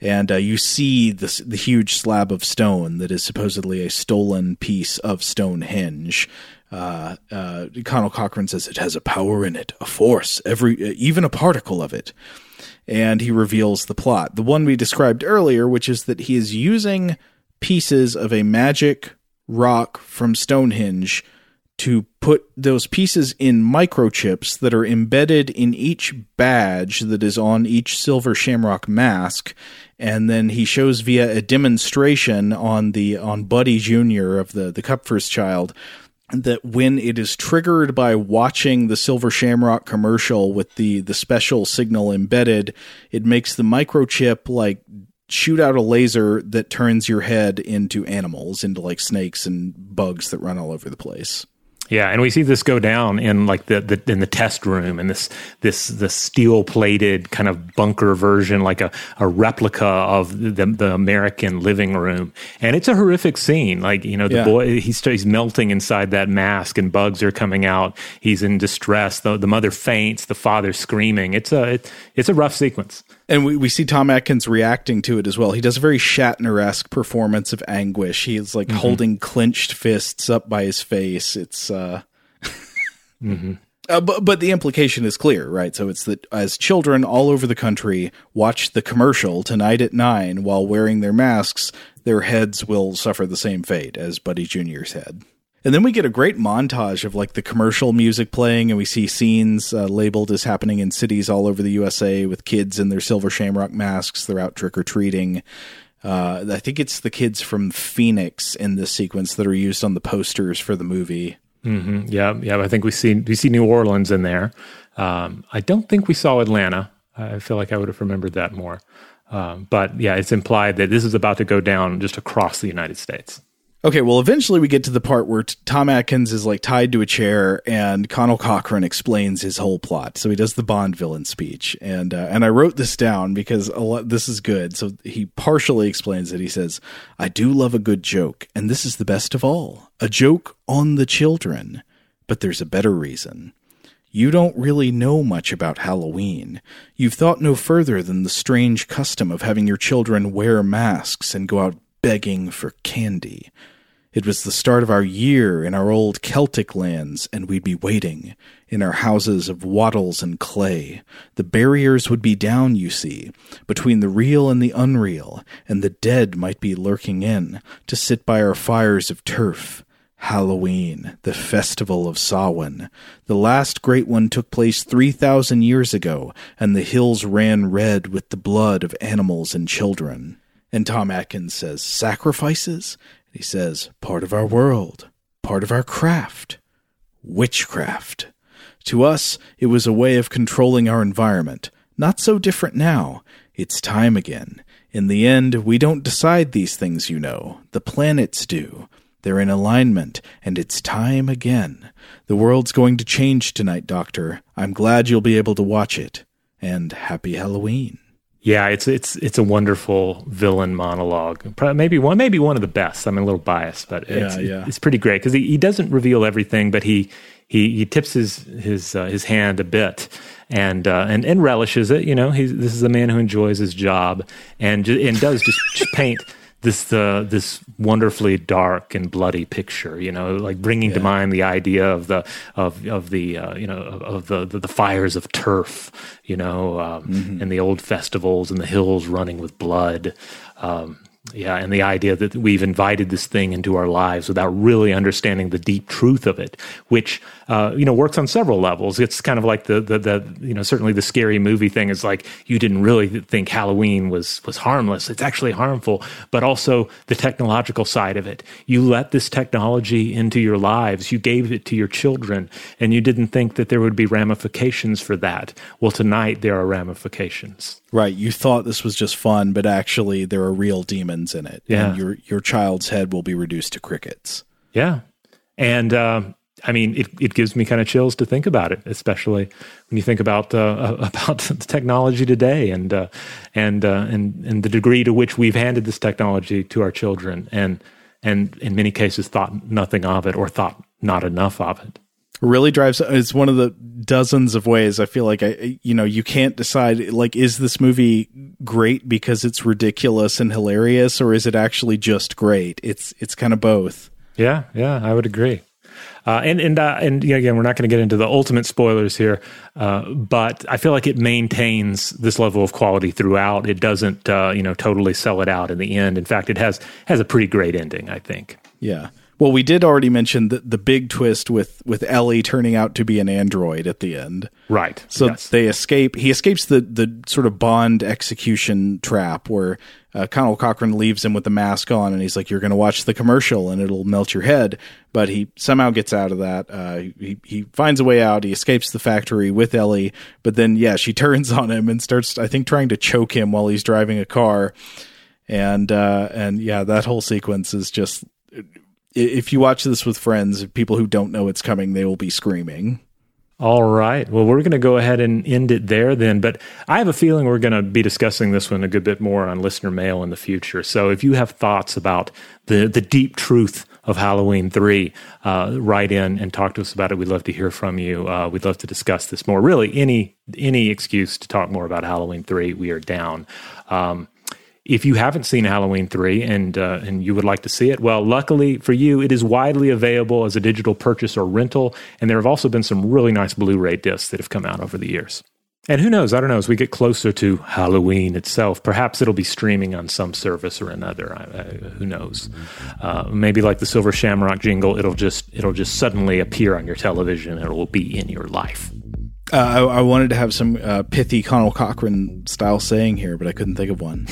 and uh, you see this the huge slab of stone that is supposedly a stolen piece of Stonehenge. Uh, uh, Conal Cochran says it has a power in it, a force, every even a particle of it and he reveals the plot. The one we described earlier, which is that he is using pieces of a magic rock from Stonehenge to put those pieces in microchips that are embedded in each badge that is on each silver shamrock mask and then he shows via a demonstration on the on Buddy Jr. of the the Kupfer's child that when it is triggered by watching the silver shamrock commercial with the the special signal embedded it makes the microchip like shoot out a laser that turns your head into animals into like snakes and bugs that run all over the place Yeah, and we see this go down in like the, the in the test room and this this the steel plated kind of bunker version, like a, a replica of the the American living room, and it's a horrific scene. Like you know, the Yeah. boy he's he's melting inside that mask, and bugs are coming out. He's in distress. the The mother faints. The father screaming. It's a it, it's a rough sequence. And we, we see Tom Atkins reacting to it as well. He does a very Shatner esque performance of anguish. He is like holding clenched fists up by his face. It's uh, uh, but but the implication is clear, right? So it's that as children all over the country watch the commercial tonight at nine while wearing their masks, their heads will suffer the same fate as Buddy Junior's head. And then we get a great montage of like the commercial music playing, and we see scenes uh, labeled as happening in cities all over the USA with kids in their silver shamrock masks. They're out trick or treating. Uh, I think it's the kids from Phoenix in this sequence that are used on the posters for the movie. Yeah, yeah. I think we see we see New Orleans in there. Um, I don't think we saw Atlanta. I feel like I would have remembered that more. Um, but yeah, it's implied that this is about to go down just across the United States. Okay, well, eventually we get to the part where t- Tom Atkins is like tied to a chair, and Conal Cochran explains his whole plot. So he does the Bond villain speech, and uh, and I wrote this down because a lot, this is good. So he partially explains it. He says, "I do love a good joke, and this is the best of all, a joke on the children. But there's a better reason." You don't really know much about Halloween. You've thought no further than the strange custom of having your children wear masks and go out begging for candy. It was the start of our year in our old Celtic lands, and we'd be waiting in our houses of wattles and clay. The barriers would be down, you see, between the real and the unreal, and the dead might be lurking in to sit by our fires of turf. Halloween, the festival of Samhain. The last great one took place 3,000 years ago, and the hills ran red with the blood of animals and children. And Tom Atkins says, Sacrifices? He says, Part of our world, part of our craft. Witchcraft. To us, it was a way of controlling our environment. Not so different now. It's time again. In the end, we don't decide these things, you know. The planets do. They're in alignment, and it's time again. The world's going to change tonight, Doctor. I'm glad you'll be able to watch it. And happy Halloween. Yeah, it's it's it's a wonderful villain monologue. Maybe one, maybe one of the best. I'm a little biased, but it's, Yeah, yeah. it's pretty great because he, he doesn't reveal everything, but he he he tips his his uh, his hand a bit and uh, and and relishes it. You know, he's this is a man who enjoys his job and and does just, just paint this uh, this wonderfully dark and bloody picture. You know, like bringing to mind the idea of the of of the uh, you know of, the, the the fires of turf. You know, um, and the old festivals and the hills running with blood. Um, yeah, and the idea that we've invited this thing into our lives without really understanding the deep truth of it, which uh, you know works on several levels. It's kind of like the, the the you know certainly the scary movie thing is like you didn't really think Halloween was was harmless. It's actually harmful, but also the technological side of it. You let this technology into your lives. You gave it to your children, and you didn't think that there would be ramifications for that. Well, tonight there are ramifications. Right. You thought this was just fun, but actually there are real demons in it. Yeah. And your your child's head will be reduced to crickets. Yeah. And um, I mean, it, it gives me kind of chills to think about it, especially when you think about uh, about the technology today and uh, and uh, and and the degree to which we've handed this technology to our children, and and in many cases thought nothing of it or thought not enough of it. Really drives it's one of the dozens of ways i feel like i you know you can't decide like is this movie great because it's ridiculous and hilarious or is it actually just great it's it's kind of both Yeah, yeah, I would agree. Uh, and and uh, and again, we're not going to get into the ultimate spoilers here, uh, but I feel like it maintains this level of quality throughout. It doesn't, uh, you know, totally sell it out in the end. In fact, it has has a pretty great ending. I think. yeah well we did already mention the, the big twist with with ellie turning out to be an android at the end Right. So Yes. they escape. He escapes the the sort of Bond execution trap where uh, Conal Cochran leaves him with the mask on, and he's like, "You're going to watch the commercial, and it'll melt your head." But he somehow gets out of that. Uh, he he finds a way out. He escapes the factory with Ellie, but then yeah, she turns on him and starts, I think, trying to choke him while he's driving a car. And uh, and yeah, that whole sequence is just. If you watch this with friends, people who don't know it's coming, they will be screaming. All right. Well, we're going to go ahead and end it there then. But I have a feeling we're going to be discussing this one a good bit more on listener mail in the future. So if you have thoughts about the, the deep truth of Halloween 3, uh, write in and talk to us about it. We'd love to hear from you. Uh, we'd love to discuss this more. Really, any any excuse to talk more about Halloween 3, we are down. Um, if you haven't seen Halloween three and uh, and you would like to see it, well, luckily for you, it is widely available as a digital purchase or rental, and there have also been some really nice Blu-ray discs that have come out over the years. And who knows? I don't know. As we get closer to Halloween itself, perhaps it'll be streaming on some service or another. I, I, who knows? Uh, maybe like the Silver Shamrock jingle, it'll just it'll just suddenly appear on your television. and It will be in your life. Uh, I, I, wanted to have some uh, pithy Conal Cochran style saying here, but I couldn't think of one.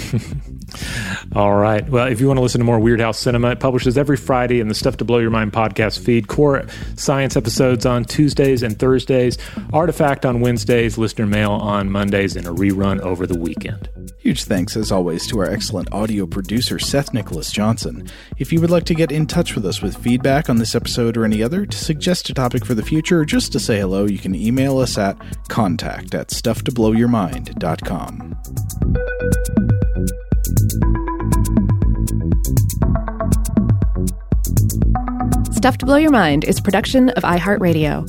All right. Well, if you want to listen to more Weirdhouse Cinema, it publishes every Friday in the Stuff to Blow Your Mind podcast feed. Core Science episodes on Tuesdays and Thursdays, Artifact on Wednesdays, Listener Mail on Mondays, and a rerun over the weekend. Huge thanks, as always, to our excellent audio producer, Seth Nicholas Johnson. If you would like to get in touch with us with feedback on this episode or any other, to suggest a topic for the future, or just to say hello, you can email us at contact at stufftoblowyourmind.com. Stuff to Blow Your Mind is production of iHeartRadio.